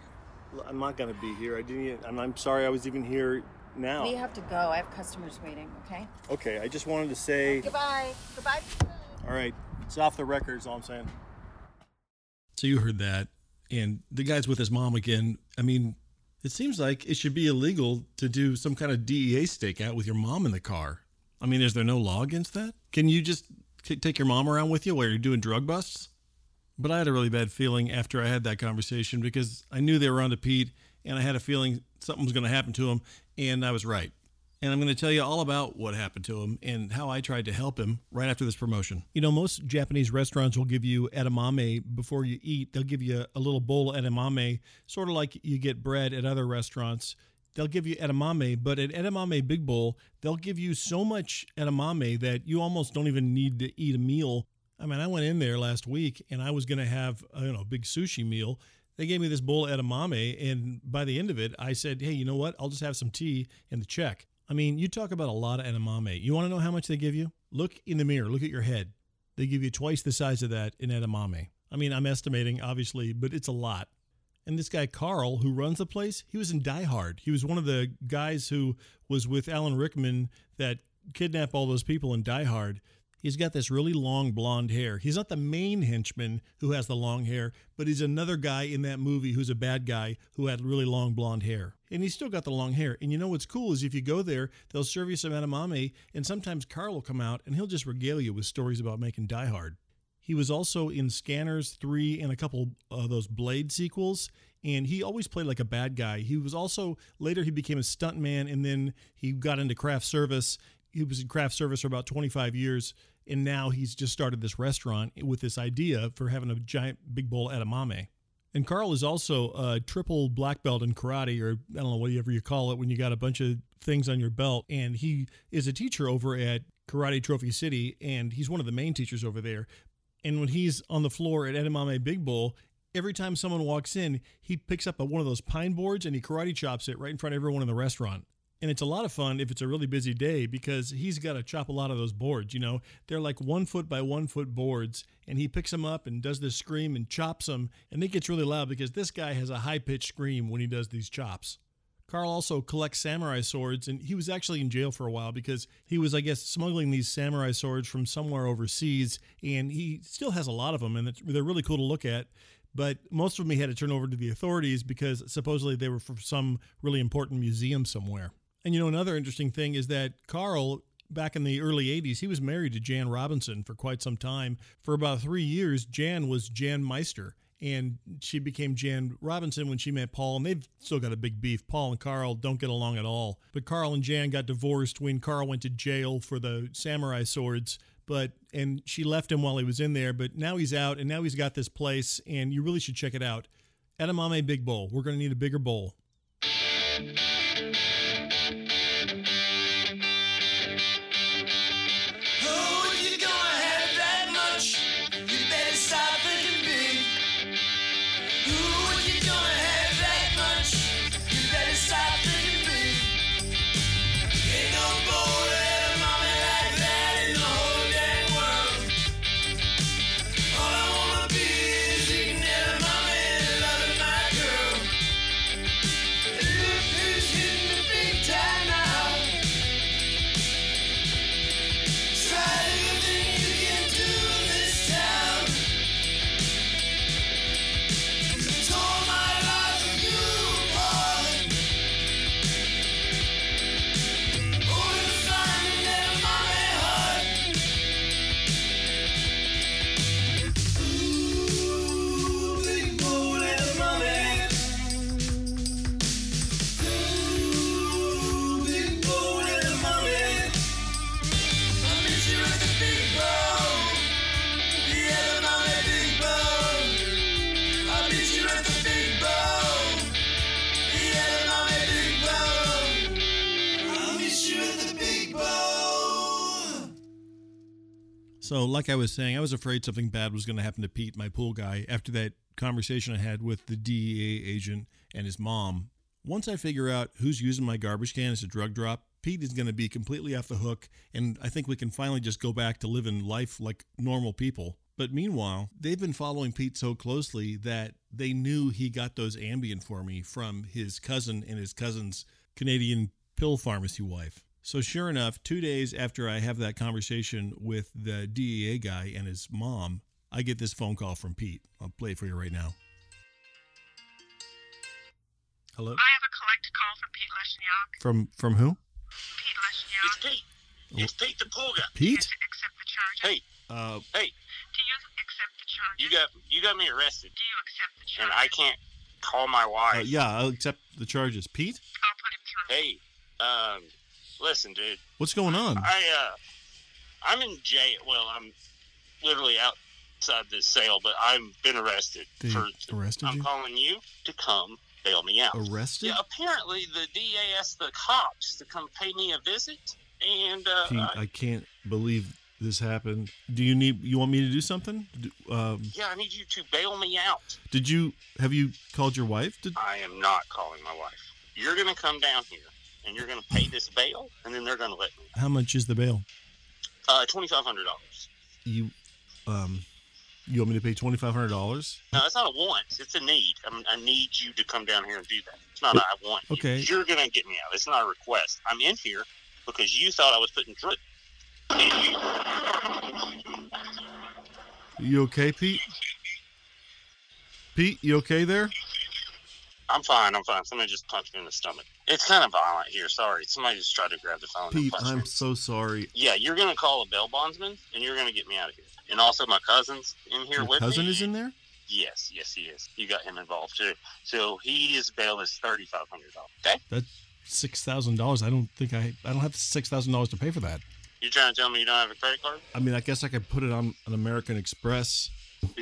I'm not going to be here. I didn't. Even, I'm, I'm sorry I was even here now. We have to go. I have customers waiting, okay? Okay, I just wanted to say. Goodbye. Goodbye. All right, it's off the record. Is all I'm saying. So you heard that. And the guy's with his mom again. I mean, it seems like it should be illegal to do some kind of DEA stakeout with your mom in the car. I mean, is there no law against that? Can you just take your mom around with you while you're doing drug busts? But I had a really bad feeling after I had that conversation because I knew they were on to Pete and I had a feeling something was going to happen to him. And I was right. And I'm going to tell you all about what happened to him and how I tried to help him right after this promotion. You know, most Japanese restaurants will give you edamame before you eat. They'll give you a little bowl of edamame, sort of like you get bread at other restaurants. They'll give you edamame, but at Edamame Big Bowl, they'll give you so much edamame that you almost don't even need to eat a meal. I mean, I went in there last week and I was going to have a you know, a big sushi meal. They gave me this bowl of edamame, and by the end of it, I said, "Hey, you know what? I'll just have some tea and the check." I mean, you talk about a lot of edamame. You want to know how much they give you? Look in the mirror. Look at your head. They give you twice the size of that in edamame. I mean, I'm estimating, obviously, but it's a lot. And this guy Carl, who runs the place, he was in Die Hard. He was one of the guys who was with Alan Rickman that kidnapped all those people in Die Hard. He's got this really long blonde hair. He's not the main henchman who has the long hair, but he's another guy in that movie who's a bad guy who had really long blonde hair. And he's still got the long hair. And you know what's cool is if you go there, they'll serve you some edamame, and sometimes Carl will come out and he'll just regale you with stories about making Die Hard. He was also in Scanners 3 and a couple of those Blade sequels, and he always played like a bad guy. He was also, later, he became a stuntman, and then he got into craft service. He was in craft service for about 25 years, and now he's just started this restaurant with this idea for having a giant big bowl edamame. And Carl is also a triple black belt in karate, or I don't know, whatever you call it, when you got a bunch of things on your belt. And he is a teacher over at Karate Trophy City, and he's one of the main teachers over there. And when he's on the floor at Edamame Big Bowl, every time someone walks in, he picks up a, one of those pine boards and he karate chops it right in front of everyone in the restaurant. And it's a lot of fun if it's a really busy day because he's got to chop a lot of those boards. You know, they're like one foot by one foot boards, and he picks them up and does this scream and chops them. And it gets really loud because this guy has a high pitched scream when he does these chops. Carl also collects samurai swords, and he was actually in jail for a while because he was, I guess, smuggling these samurai swords from somewhere overseas, and he still has a lot of them, and they're really cool to look at. But most of them he had to turn over to the authorities because supposedly they were from some really important museum somewhere. And you know, another interesting thing is that Carl, back in the early 80s, he was married to Jan Robinson for quite some time. For about three years, Jan was Jan Meister and she became Jan Robinson when she met Paul, and they've still got a big beef. Paul and Carl don't get along at all. But Carl and Jan got divorced when Carl went to jail for the samurai swords. But and she left him while he was in there. But now he's out, and now he's got this place, and you really should check it out. Edamame Big Bowl. We're going to need a bigger bowl. So, like I was saying, I was afraid something bad was going to happen to Pete, my pool guy, after that conversation I had with the DEA agent and his mom. Once I figure out who's using my garbage can as a drug drop, Pete is going to be completely off the hook, and I think we can finally just go back to living life like normal people. But meanwhile, they've been following Pete so closely that they knew he got those Ambien for me from his cousin and his cousin's Canadian pill pharmacy wife. So, sure enough, two days after I have that conversation with the DEA guy and his mom, I get this phone call from Pete. I'll play it for you right now. Hello? I have a collect call from Pete Leshniak. From from who? Pete Leshniak. It's Pete. It's Pete the pool guy. Pete? Accept the charges. Hey, Uh, hey, Do you accept the charges? you got you got me arrested, Do you accept the charge? and? I can't call my wife. uh, yeah, I'll accept the charges. Pete, I'll put him through. Hey, um, listen, dude. what's going on? I uh, I'm in jail. Well, I'm literally outside this sale, but I've been arrested They for. arrested I'm you? calling you to come bail me out. Arrested? Yeah, apparently the DA asked the cops to come pay me a visit, and uh, Pete, I- I can't believe this happened. Do you need? You want me to do something? Um, yeah, I need you to bail me out. did you have you called your wife? Did, I am not calling my wife. You're going to come down here and you're going to pay this bail, and then they're going to let me. how much is the bail? Uh, twenty five hundred dollars. You, um, you want me to pay twenty five hundred dollars? No, it's not a want. It's a need. I, mean, I need you to come down here and do that. It's not a I want. you. Okay. You're going to get me out. It's not a request. I'm in here because you thought I was putting drugs. You okay, Pete? Pete, you okay there? I'm fine. I'm fine. Somebody just punched me in the stomach. It's kind of violent here. Sorry. Somebody just tried to grab the phone. Pete. I'm so sorry. Yeah, you're gonna call a bail bondsman, and you're gonna get me out of here. And also, my cousin's in here Your with cousin me. Cousin is in there? Yes, yes, he is. You got him involved too. So his bail is thirty five hundred dollars. Okay. That's six thousand dollars. I don't think I I don't have six thousand dollars to pay for that. You're trying to tell me you don't have a credit card? I mean, I guess I could put it on an American Express. Nope,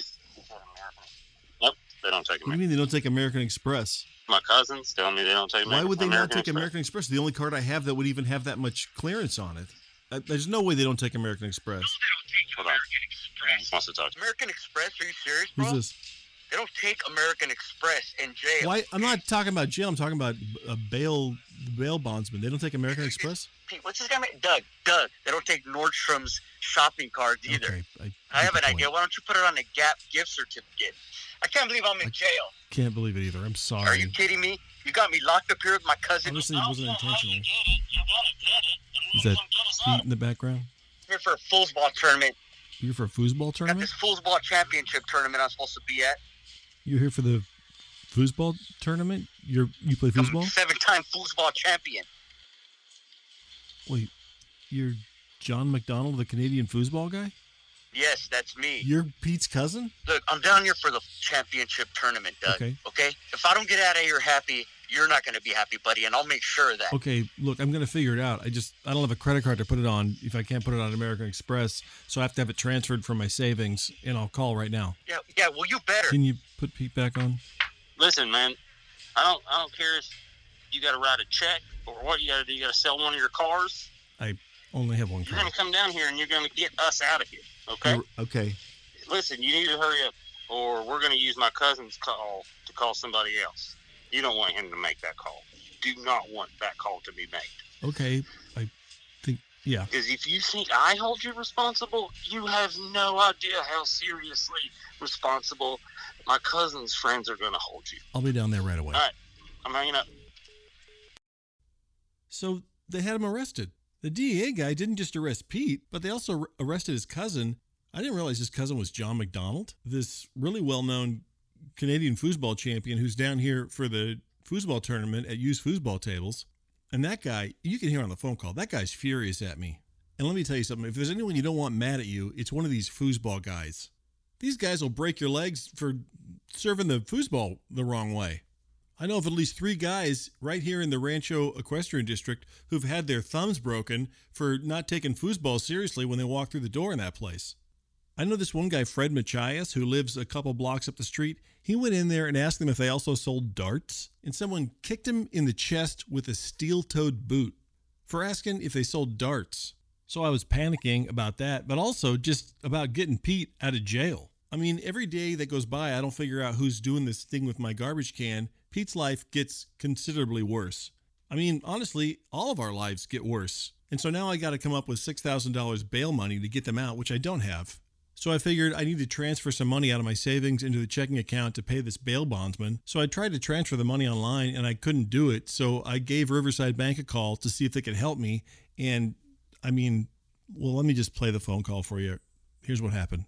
they don't take What do you mean they don't take American Express? My cousins tell me they don't take. Why American, would they not take Express. American Express? The only card I have that would even have that much clearance on it. Uh, There's no way they don't take American Express. Hold on. Wants to talk. American Express? Are you serious, bro? Who's bro? this? They don't take American Express in jail. Why? I'm not talking about jail. I'm talking about a bail bail bondsman. They don't take American Express. Pete, what's this guy name? Doug. Doug. They don't take Nordstrom's shopping cards either. Okay, I I have an point. idea. Why don't you put it on a Gap gift certificate? I can't believe I'm in jail. Can't believe it either. I'm sorry. Are you kidding me? You got me locked up here with my cousin. Honestly, it oh, wasn't intentional. Is that Pete in the background? here for a foosball tournament. You're for a foosball tournament? Got this foosball championship tournament I'm supposed to be at. You're here for the foosball tournament? You're you play foosball? Seven-time foosball champion. Wait, you're John McDonald, the Canadian foosball guy? Yes, that's me. You're Pete's cousin? Look, I'm down here for the championship tournament, Doug. Okay. Okay? If I don't get out of here happy, you're not going to be happy, buddy, and I'll make sure of that. Okay, look, I'm gonna figure it out. I just I don't have a credit card to put it on if I can't put it on American Express, so I have to have it transferred from my savings, and I'll call right now. Yeah, yeah. Well, you better. Can you put Pete back on? Listen, man, I don't I don't care if you got to write a check or what you got to do. You got to sell one of your cars. I only have one You're gonna come down here and you're gonna get us out of here. Okay. You're- Okay. Listen, you need to hurry up, or we're gonna use my cousin's call to call somebody else. You don't want him to make that call. Do not want that call to be made. Okay. I think yeah. Because if you think I hold you responsible, you have no idea how seriously responsible my cousin's friends are going to hold you. I'll be down there right away. All right, I'm hanging up. So they had him arrested. The DEA guy didn't just arrest Pete, but they also arrested his cousin. I didn't realize his cousin was John McDonald, this really well known Canadian foosball champion who's down here for the foosball tournament at used foosball tables. And that guy, you can hear on the phone call, that guy's furious at me. And let me tell you something if there's anyone you don't want mad at you, it's one of these foosball guys. These guys will break your legs for serving the foosball the wrong way. I know of at least three guys right here in the Rancho Equestrian District who've had their thumbs broken for not taking foosball seriously when they walk through the door in that place. I know this one guy, Fred Machias, who lives a couple blocks up the street. He went in there and asked them if they also sold darts, and someone kicked him in the chest with a steel toed boot for asking if they sold darts. So I was panicking about that, but also just about getting Pete out of jail. I mean, every day that goes by, I don't figure out who's doing this thing with my garbage can. Pete's life gets considerably worse. I mean, honestly, all of our lives get worse. And so now I got to come up with $6,000 bail money to get them out, which I don't have. So I figured I need to transfer some money out of my savings into the checking account to pay this bail bondsman. So I tried to transfer the money online and I couldn't do it. So I gave Riverside Bank a call to see if they could help me. And I mean, well, let me just play the phone call for you. Here's what happened.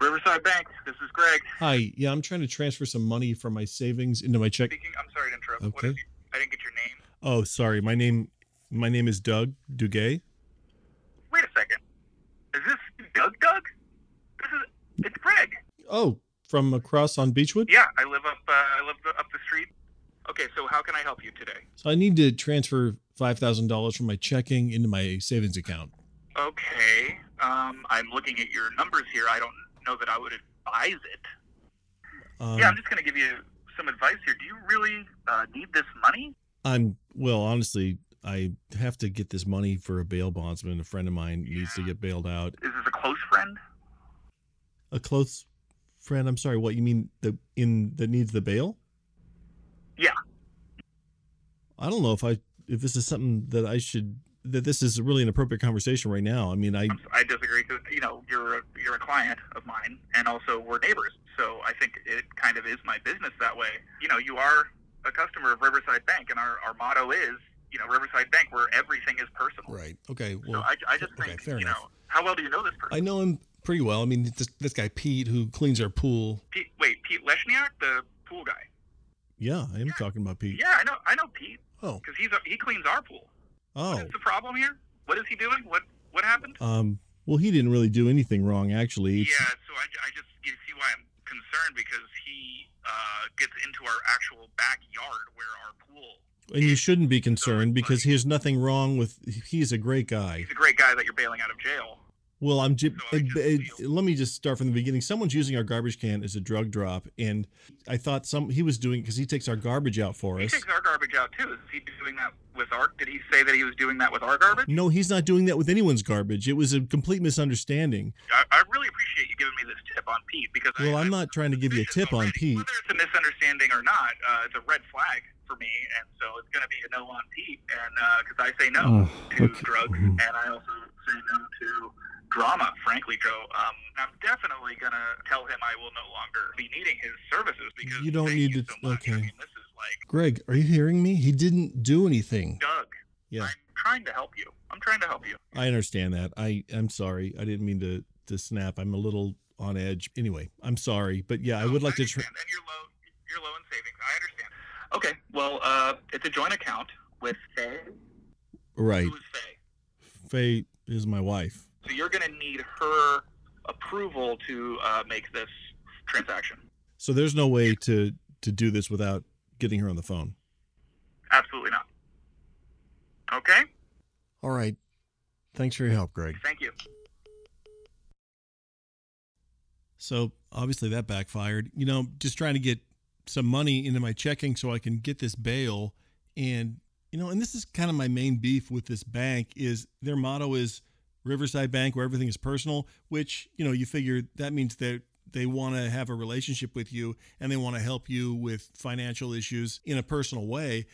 Riverside Bank. This is Greg. Hi, yeah, I'm trying to transfer some money from my savings into my check. Speaking. I'm sorry to interrupt. What Okay. you, I didn't get your name. Oh, sorry. My name my name is Doug Duguay. Wait a second. Is this Doug? Doug? This is. It's Greg. Oh, from across on Beechwood? Yeah, I live up. Uh, I live up the street. Okay, so how can I help you today? So I need to transfer $5,000 from my checking into my savings account. Okay. Um, I'm looking at your numbers here. I don't know that I would advise it. Um, yeah, I'm just going to give you some advice here. Do you really uh, need this money? I'm well, honestly, I have to get this money for a bail bondsman. A friend of mine needs to get bailed out. Is this a close friend? A close friend. I'm sorry. What you mean? The in that needs the bail? Yeah. I don't know if I if this is something that I should that this is really an appropriate conversation right now. I mean, I I disagree know you're a, you're a client of mine, and also we're neighbors. So I think it kind of is my business that way. You know, you are a customer of Riverside Bank, and our, our motto is, you know, Riverside Bank, where everything is personal. Right. Okay. So Well, I, I just okay, think, fair you enough. know, how well do you know this person? I know him pretty well. I mean, this, this guy Pete who cleans our pool. Pete, wait, Pete Leshniak, the pool guy. Yeah, I am talking about Pete. Yeah, I know, I know Pete. Oh. because he's a, he cleans our pool. Oh. What's the problem here? What is he doing? What what happened? Um. Well, he didn't really do anything wrong, actually. It's, Yeah, so I, I just you see why I'm concerned because he uh, gets into our actual backyard where our pool. And you shouldn't be concerned because he has nothing wrong with. He's a great guy. He's a great guy that you're bailing out of jail. Well, I'm. J- uh, uh, let me just start from the beginning. Someone's using our garbage can as a drug drop, and I thought some he was doing because he takes our garbage out for He us. He takes our garbage out too. Is he doing that with our? Did he say that he was doing that with our garbage? No, he's not doing that with anyone's garbage. It was a complete misunderstanding. I, I really appreciate you giving me this tip on Pete because Well, I'm not trying to give you a tip on Pete. whether it's a misunderstanding or not, uh, it's a red flag for me, and so it's going to be a no on Pete, and because I say no Oh, to okay. drugs, and I also say no to drama. Frankly, Joe, um, I'm definitely going to tell him I will no longer be needing his services because You don't need to. okay. this is like Greg, are you hearing me? He didn't do anything. Doug. Yeah. I'm trying to help you. I'm trying to help you. I understand that. I I'm sorry. I didn't mean to to snap. I'm a little on edge. Anyway, I'm sorry, but yeah, I would like to. Tr- And you're low. You're low in savings. I understand. Okay. Well, uh, it's a joint account with Faye. right. Who is Faye? Faye is my wife. So you're going to need her approval to uh, make this transaction. So there's no way to to do this without getting her on the phone. Absolutely not. Okay. All right. Thanks for your help, Greg. Thank you. So obviously that backfired. You know, just trying to get some money into my checking so I can get this bail. And you know, and this is kind of my main beef with this bank is their motto is Riverside Bank where everything is personal, which, you know, you figure that means that they want to have a relationship with you and they want to help you with financial issues in a personal way.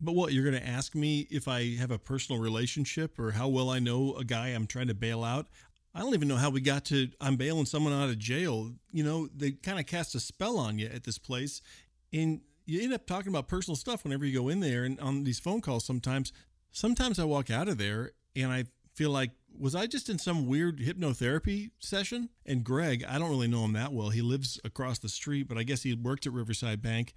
But what you're going to ask me if I have a personal relationship or how well I know a guy I'm trying to bail out? I don't even know how we got to I'm bailing someone out of jail. You know, they kind of cast a spell on you at this place and you end up talking about personal stuff whenever you go in there and on these phone calls sometimes. Sometimes I walk out of there and I feel like was I just in some weird hypnotherapy session? And Greg, I don't really know him that well. He lives across the street, but I guess he worked at Riverside Bank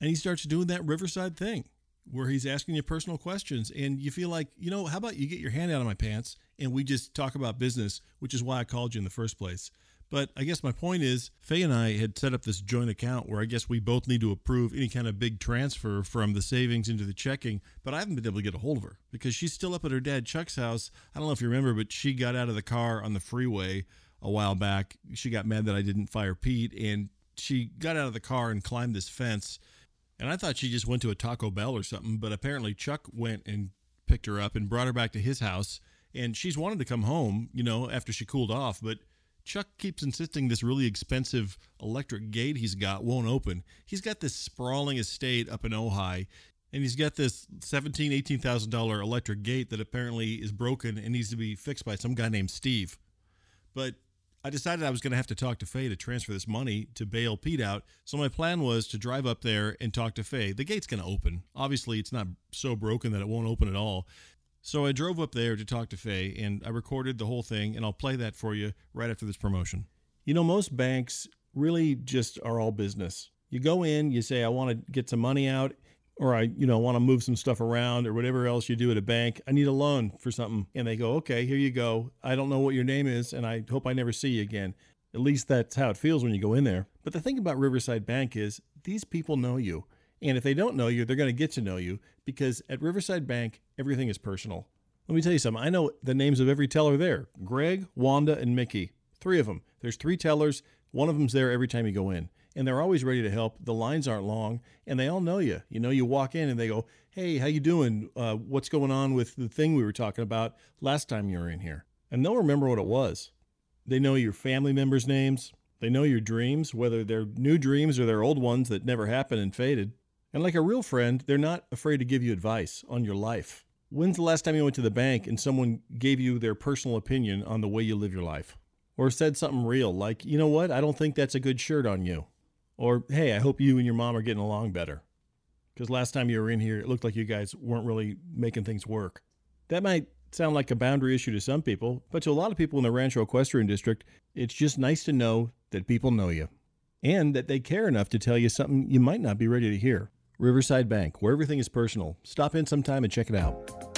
and he starts doing that Riverside thing where he's asking you personal questions and you feel like, you know, how about you get your hand out of my pants and we just talk about business, which is why I called you in the first place. But I guess my point is, Faye and I had set up this joint account where I guess we both need to approve any kind of big transfer from the savings into the checking. But I haven't been able to get a hold of her because she's still up at her dad Chuck's house. I don't know if you remember, but she got out of the car on the freeway a while back. She got mad that I didn't fire Pete and she got out of the car and climbed this fence. And I thought she just went to a Taco Bell or something, but apparently Chuck went and picked her up and brought her back to his house. And she's wanted to come home, you know, after she cooled off, but Chuck keeps insisting this really expensive electric gate he's got won't open. He's got this sprawling estate up in Ojai, and he's got this seventeen, eighteen thousand dollar electric gate that apparently is broken and needs to be fixed by some guy named Steve. But I decided I was going to have to talk to Faye to transfer this money to bail Pete out. So my plan was to drive up there and talk to Faye. The gate's going to open. Obviously, it's not so broken that it won't open at all. So I drove up there to talk to Faye and I recorded the whole thing and I'll play that for you right after this promotion. You know, most banks really just are all business. You go in, you say, I want to get some money out, or I, you know, want to move some stuff around or whatever else you do at a bank. I need a loan for something. And they go, okay, here you go. I don't know what your name is and I hope I never see you again. At least that's how it feels when you go in there. But the thing about Riverside Bank is these people know you. And if they don't know you, they're going to get to know you because at Riverside Bank, everything is personal. Let me tell you something. I know the names of every teller there Greg, Wanda, and Mickey. Three of them. There's three tellers. One of them's there every time you go in. And they're always ready to help. The lines aren't long, and they all know you. You know, you walk in and they go, "Hey, how you doing? Uh, what's going on with the thing we were talking about last time you were in here?" And they'll remember what it was. They know your family members' names. They know your dreams, whether they're new dreams or they're old ones that never happened and faded. And like a real friend, they're not afraid to give you advice on your life. When's the last time you went to the bank and someone gave you their personal opinion on the way you live your life? Or said something real like, you know what, I don't think that's a good shirt on you. Or, hey, I hope you and your mom are getting along better. because last time you were in here, it looked like you guys weren't really making things work. That might sound like a boundary issue to some people, but to a lot of people in the Rancho Equestrian District, it's just nice to know that people know you and that they care enough to tell you something you might not be ready to hear. Riverside Bank, where everything is personal. Stop in sometime and check it out.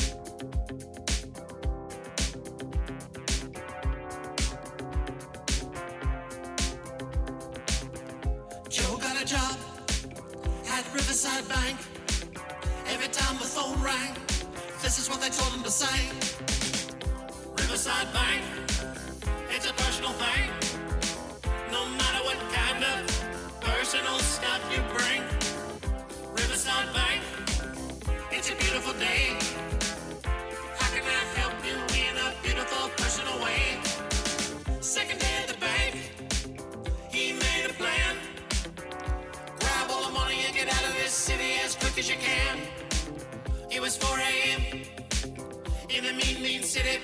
City.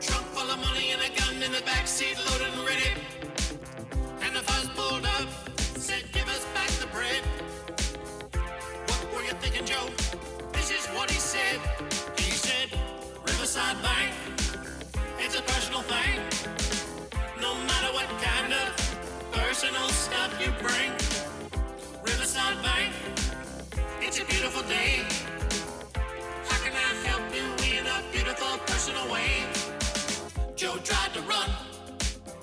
Trunk full of money and a gun in the backseat, loaded and ready. And the fuzz pulled up, said, Give us back the bread. What were you thinking, Joe? This is what he said. He said, Riverside Bank, it's a personal thing. No matter what kind of personal stuff you bring. Riverside Bank, it's a beautiful day. Joe tried to run,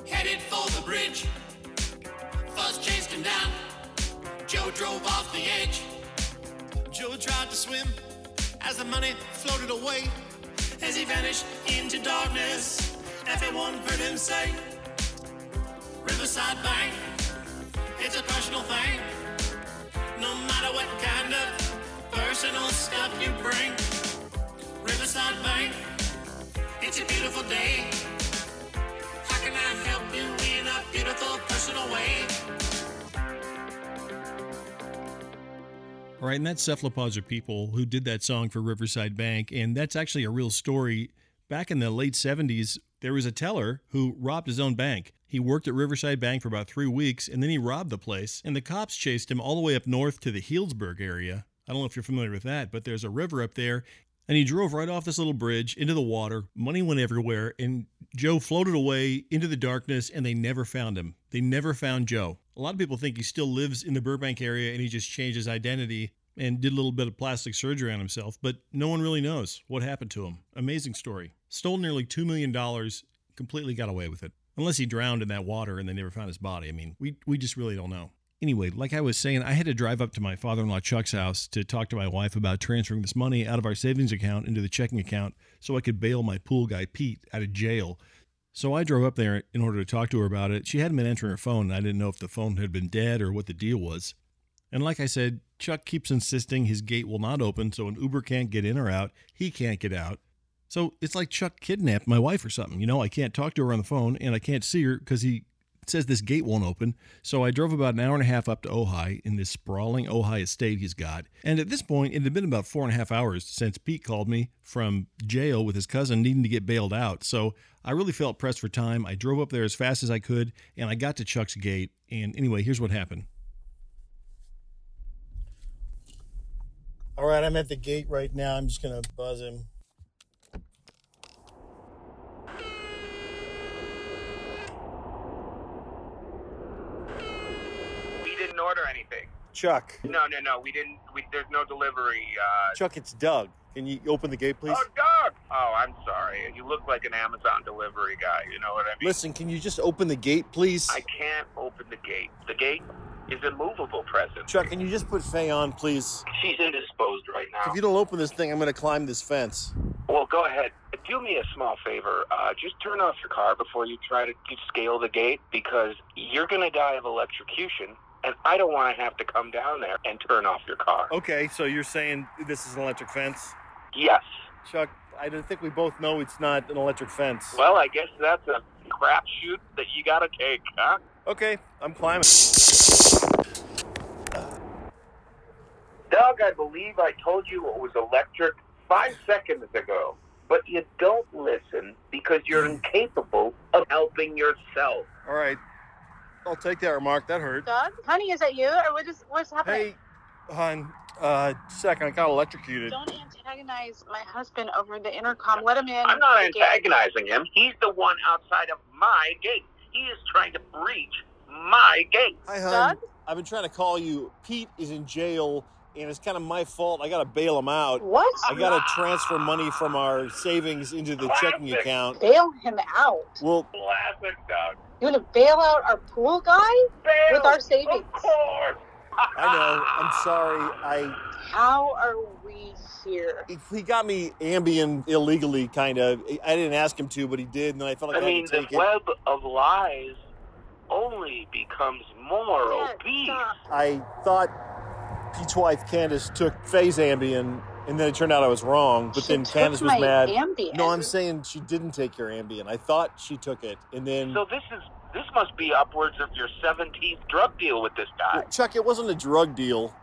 headed for the bridge. Fuzz chased him down. Joe drove off the edge. Joe tried to swim as the money floated away. As he vanished into darkness, everyone heard him say, Riverside Bank, it's a personal thing. No matter what kind of personal stuff you bring. Riverside Bank, it's a beautiful day. How can I help you in a beautiful personal way? All right, and that's Cephalopods are people who did that song for Riverside Bank, and that's actually a real story. Back in the late 70s, there was a teller who robbed his own bank. He worked at Riverside Bank for about three weeks, and then he robbed the place, and the cops chased him all the way up north to the Healdsburg area. I don't know if you're familiar with that, but there's a river up there, and he drove right off this little bridge into the water. Money went everywhere, and Joe floated away into the darkness, and they never found him. They never found Joe. A lot of people think he still lives in the Burbank area and he just changed his identity and did a little bit of plastic surgery on himself, but no one really knows what happened to him. Amazing story. Stole nearly $2 million, completely got away with it. Unless he drowned in that water and they never found his body. I mean, we, we just really don't know. Anyway, like I was saying, I had to drive up to my father in law Chuck's house to talk to my wife about transferring this money out of our savings account into the checking account so I could bail my pool guy Pete out of jail. So I drove up there in order to talk to her about it. She hadn't been answering her phone, and I didn't know if the phone had been dead or what the deal was. And like I said, Chuck keeps insisting his gate will not open, so an Uber can't get in or out. He can't get out. So it's like Chuck kidnapped my wife or something. You know, I can't talk to her on the phone and I can't see her because he says this gate won't open. So I drove about an hour and a half up to Ojai in this sprawling Ojai estate he's got. And at this point, it had been about four and a half hours since Pete called me from jail with his cousin needing to get bailed out. So I really felt pressed for time. I drove up there as fast as I could and I got to Chuck's gate. And anyway, here's what happened. All right, I'm at the gate right now. I'm just gonna buzz him. We didn't order anything. Chuck. No, no, no. We didn't. We, there's no delivery. Uh, Chuck, it's Doug. Can you open the gate, please? Oh, Doug. Oh, I'm sorry. You look like an Amazon delivery guy. You know what I mean? Listen, can you just open the gate, please? I can't open the gate. The gate is a movable present. Chuck, can you just put Faye on, please? She's indisposed right now. If you don't open this thing, I'm gonna climb this fence. Well, go ahead. Do me a small favor. Uh, just turn off your car before you try to scale the gate because you're going to die of electrocution, and I don't want to have to come down there and turn off your car. Okay, so you're saying this is an electric fence? Yes. Chuck, I don't think we both know it's not an electric fence. Well, I guess that's a crapshoot that you got to take, huh? Okay, I'm climbing. Doug, I believe I told you it was electric five seconds ago, but you don't listen because you're incapable of helping yourself. All right, I'll take that remark. That hurt. Doug? Honey, is that you? Or what is, what's happening? Hey, hon. Uh, second, I got electrocuted. Don't antagonize my husband over the intercom. Let him in. I'm not The gate- antagonizing him. He's the one outside of my gate. He is trying to breach my gate. Hi, hon. I've been trying to call you. Pete is in jail, and it's kind of my fault. I got to bail him out. What? I got to transfer money from our savings into the checking account. Bail him out. Well, Classic, Doug. You want to bail out our pool guy with our savings? Of course. I know. I'm sorry. I How are we here? he got me Ambien illegally, kind of. I didn't ask him to, but he did, and then I felt like I I, mean, had the to take it. web of lies only becomes more obese. I thought Pete's wife Candace took Faye's Ambien, and then it turned out I was wrong. But She then took Candace was mad. Ambien. No, I'm saying she didn't take your Ambien. I thought she took it, and then So this is this must be upwards of your 17th drug deal with this guy. Well, Chuck, it wasn't a drug deal.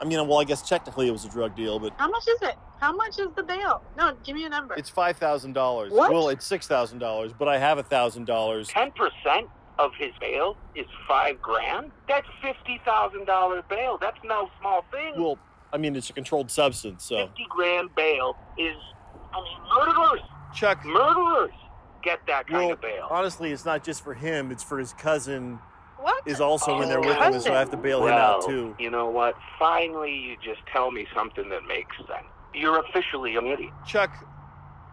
I mean, well, I guess technically it was a drug deal, but How much is it? How much is the bail? No, give me a number. it's five thousand dollars. What? Well, it's six thousand dollars, but I have a thousand dollars. Ten percent of his bail is five grand. That's fifty thousand dollar bail. That's no small thing. Well, I mean, it's a controlled substance, so Fifty grand bail is. I mean, murderers, Chuck. murderers get that kind Well, of bail. honestly, it's not just for him; it's for his cousin. What? Is also in there oh, with him, so I have to bail him out too. You know what? Finally, you just tell me something that makes sense. You're officially an idiot. Chuck,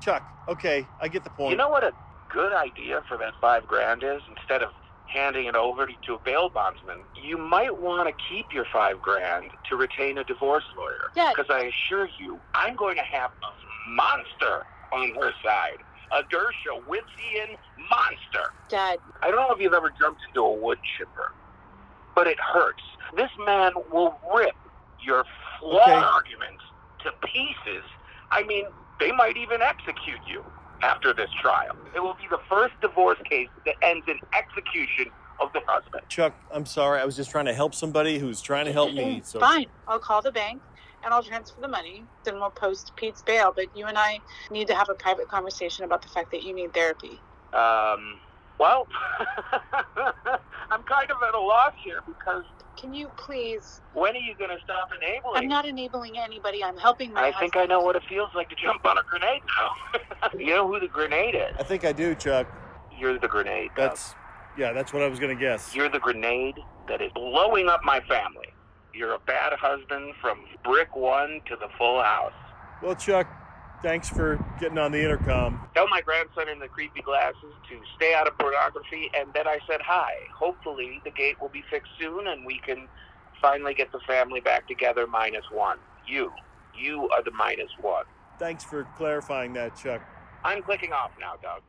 Chuck. Okay, I get the point. You know what a good idea for that five grand is? Instead of handing it over to a bail bondsman, you might want to keep your five grand to retain a divorce lawyer. Yeah. Because I assure you, I'm going to have a monster on her side. A Dershowitzian monster. Dad, I don't know if you've ever jumped into a wood chipper, but it hurts. This man will rip your flawed Okay. arguments to pieces. I mean, they might even execute you after this trial. It will be the first divorce case that ends in execution of the husband. Chuck, I'm sorry. I was just trying to help somebody who's trying to help me. So fine. I'll call the bank and I'll transfer the money. Then we'll post Pete's bail. But you and I need to have a private conversation about the fact that you need therapy. Um, well, I'm kind of at a loss here because Can you please? when are you going to stop enabling? I'm not enabling anybody. I'm helping my I think I know what it feels like to jump on a grenade now. you know who the grenade is? I think I do, Chuck. You're the grenade. Doug. That's yeah, that's what I was gonna guess. You're the grenade that is blowing up my family. You're a bad husband from brick one to the full house. Well, Chuck, thanks for getting on the intercom. Tell my grandson in the creepy glasses to stay out of pornography, and then I said hi. Hopefully, the gate will be fixed soon, and we can finally get the family back together. Minus one. You, you are the minus one. Thanks for clarifying that, Chuck. I'm clicking off now, Doug.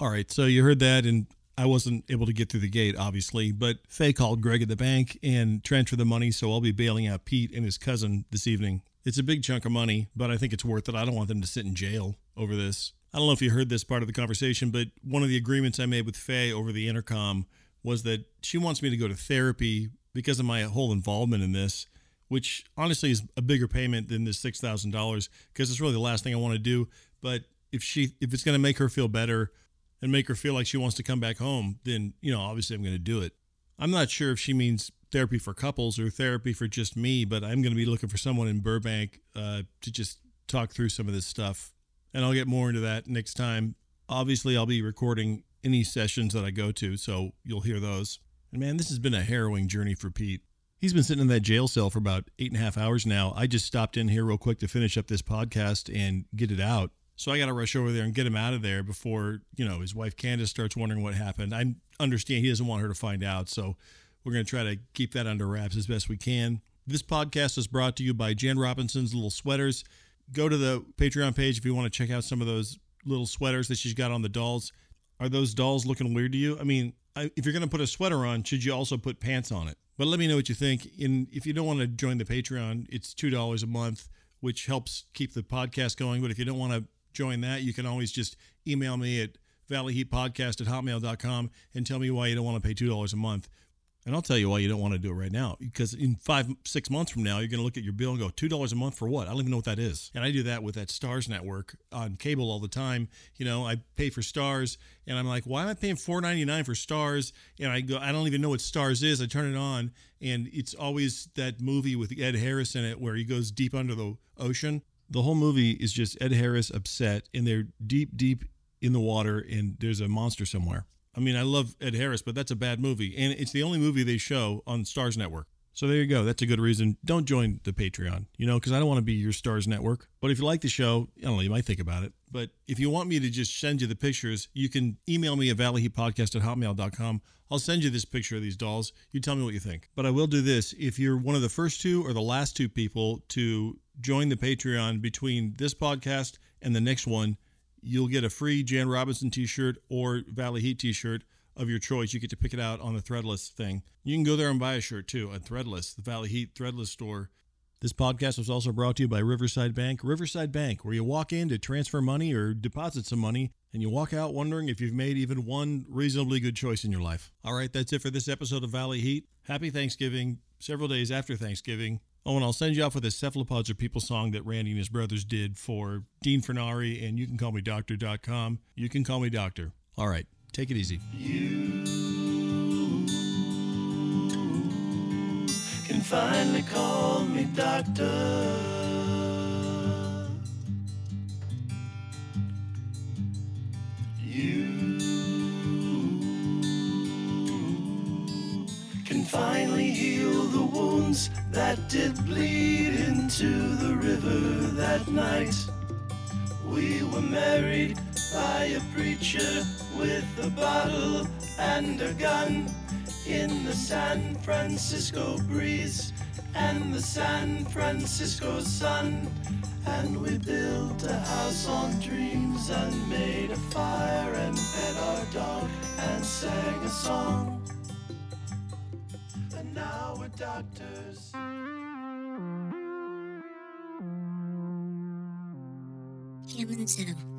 All right, so you heard that, and I wasn't able to get through the gate, obviously, but Faye called Greg at the bank and transferred the money, so I'll be bailing out Pete and his cousin this evening. It's a big chunk of money, but I think it's worth it. I don't want them to sit in jail over this. I don't know if you heard this part of the conversation, but one of the agreements I made with Faye over the intercom was that she wants me to go to therapy because of my whole involvement in this, which honestly is a bigger payment than this six thousand dollars because it's really the last thing I want to do. But if she if it's going to make her feel better and make her feel like she wants to come back home, then you know obviously I'm going to do it. I'm not sure if she means therapy for couples or therapy for just me, but I'm going to be looking for someone in Burbank uh, to just talk through some of this stuff. And I'll get more into that next time. Obviously, I'll be recording any sessions that I go to, so you'll hear those. And man, this has been a harrowing journey for Pete. He's been sitting in that jail cell for about eight and a half hours now. I just stopped in here real quick to finish up this podcast and get it out. So I got to rush over there and get him out of there before, you know, his wife Candace starts wondering what happened. I understand he doesn't want her to find out. So we're going to try to keep that under wraps as best we can. This podcast is brought to you by Jan Robinson's Little Sweaters. Go to the Patreon page if you want to check out some of those little sweaters that she's got on the dolls. Are those dolls looking weird to you? I mean, I, if you're going to put a sweater on, should you also put pants on it? But let me know what you think. And if you don't want to join the Patreon, it's $2 a month, which helps keep the podcast going. But if you don't want to join that, you can always just email me at valleyheatpodcast at hotmail.com and tell me why you don't want to pay $2 a month. And I'll tell you why you don't want to do it right now. Because in five, six months from now, you're going to look at your bill and go, $2 a month for what? I don't even know what that is. And I do that with that Stars network on cable all the time. You know, I pay for Stars and I'm like, why am I paying $4.99 for Stars? And I go, I don't even know what Stars is. I turn it on and it's always that movie with Ed Harris in it where he goes deep under the ocean. The whole movie is just Ed Harris upset and they're deep, deep in the water and there's a monster somewhere. I mean, I love Ed Harris, but that's a bad movie. And it's the only movie they show on Stars Network. So there you go. That's a good reason. Don't join the Patreon, you know, because I don't want to be your Stars Network. But if you like the show, I don't know, you might think about it. But if you want me to just send you the pictures, you can email me at valleyheatpodcast at hotmail.com. I'll send you this picture of these dolls. You tell me what you think. But I will do this. If you're one of the first two or the last two people to join the Patreon between this podcast and the next one, you'll get a free Jan Robinson t-shirt or Valley Heat t-shirt of your choice. You get to pick it out on the Threadless thing. You can go there and buy a shirt too at Threadless, the Valley Heat Threadless store. This podcast was also brought to you by Riverside Bank. Riverside Bank, where you walk in to transfer money or deposit some money, and you walk out wondering if you've made even one reasonably good choice in your life. All right, that's it for this episode of Valley Heat. Happy Thanksgiving, several days after Thanksgiving. Oh, and I'll send you off with a Cephalopods Are People song that Randy and his brothers did for Dean Fernari and You Can Call Me Doctor.com. You can call me Doctor. All right, take it easy. You can finally call me doctor. You can finally wounds that did bleed into the river that night. We were married by a preacher with a bottle and a gun in the San Francisco breeze and the San Francisco sun. And we built a house on dreams and made a fire and fed our dog and sang a song. And now doctors. And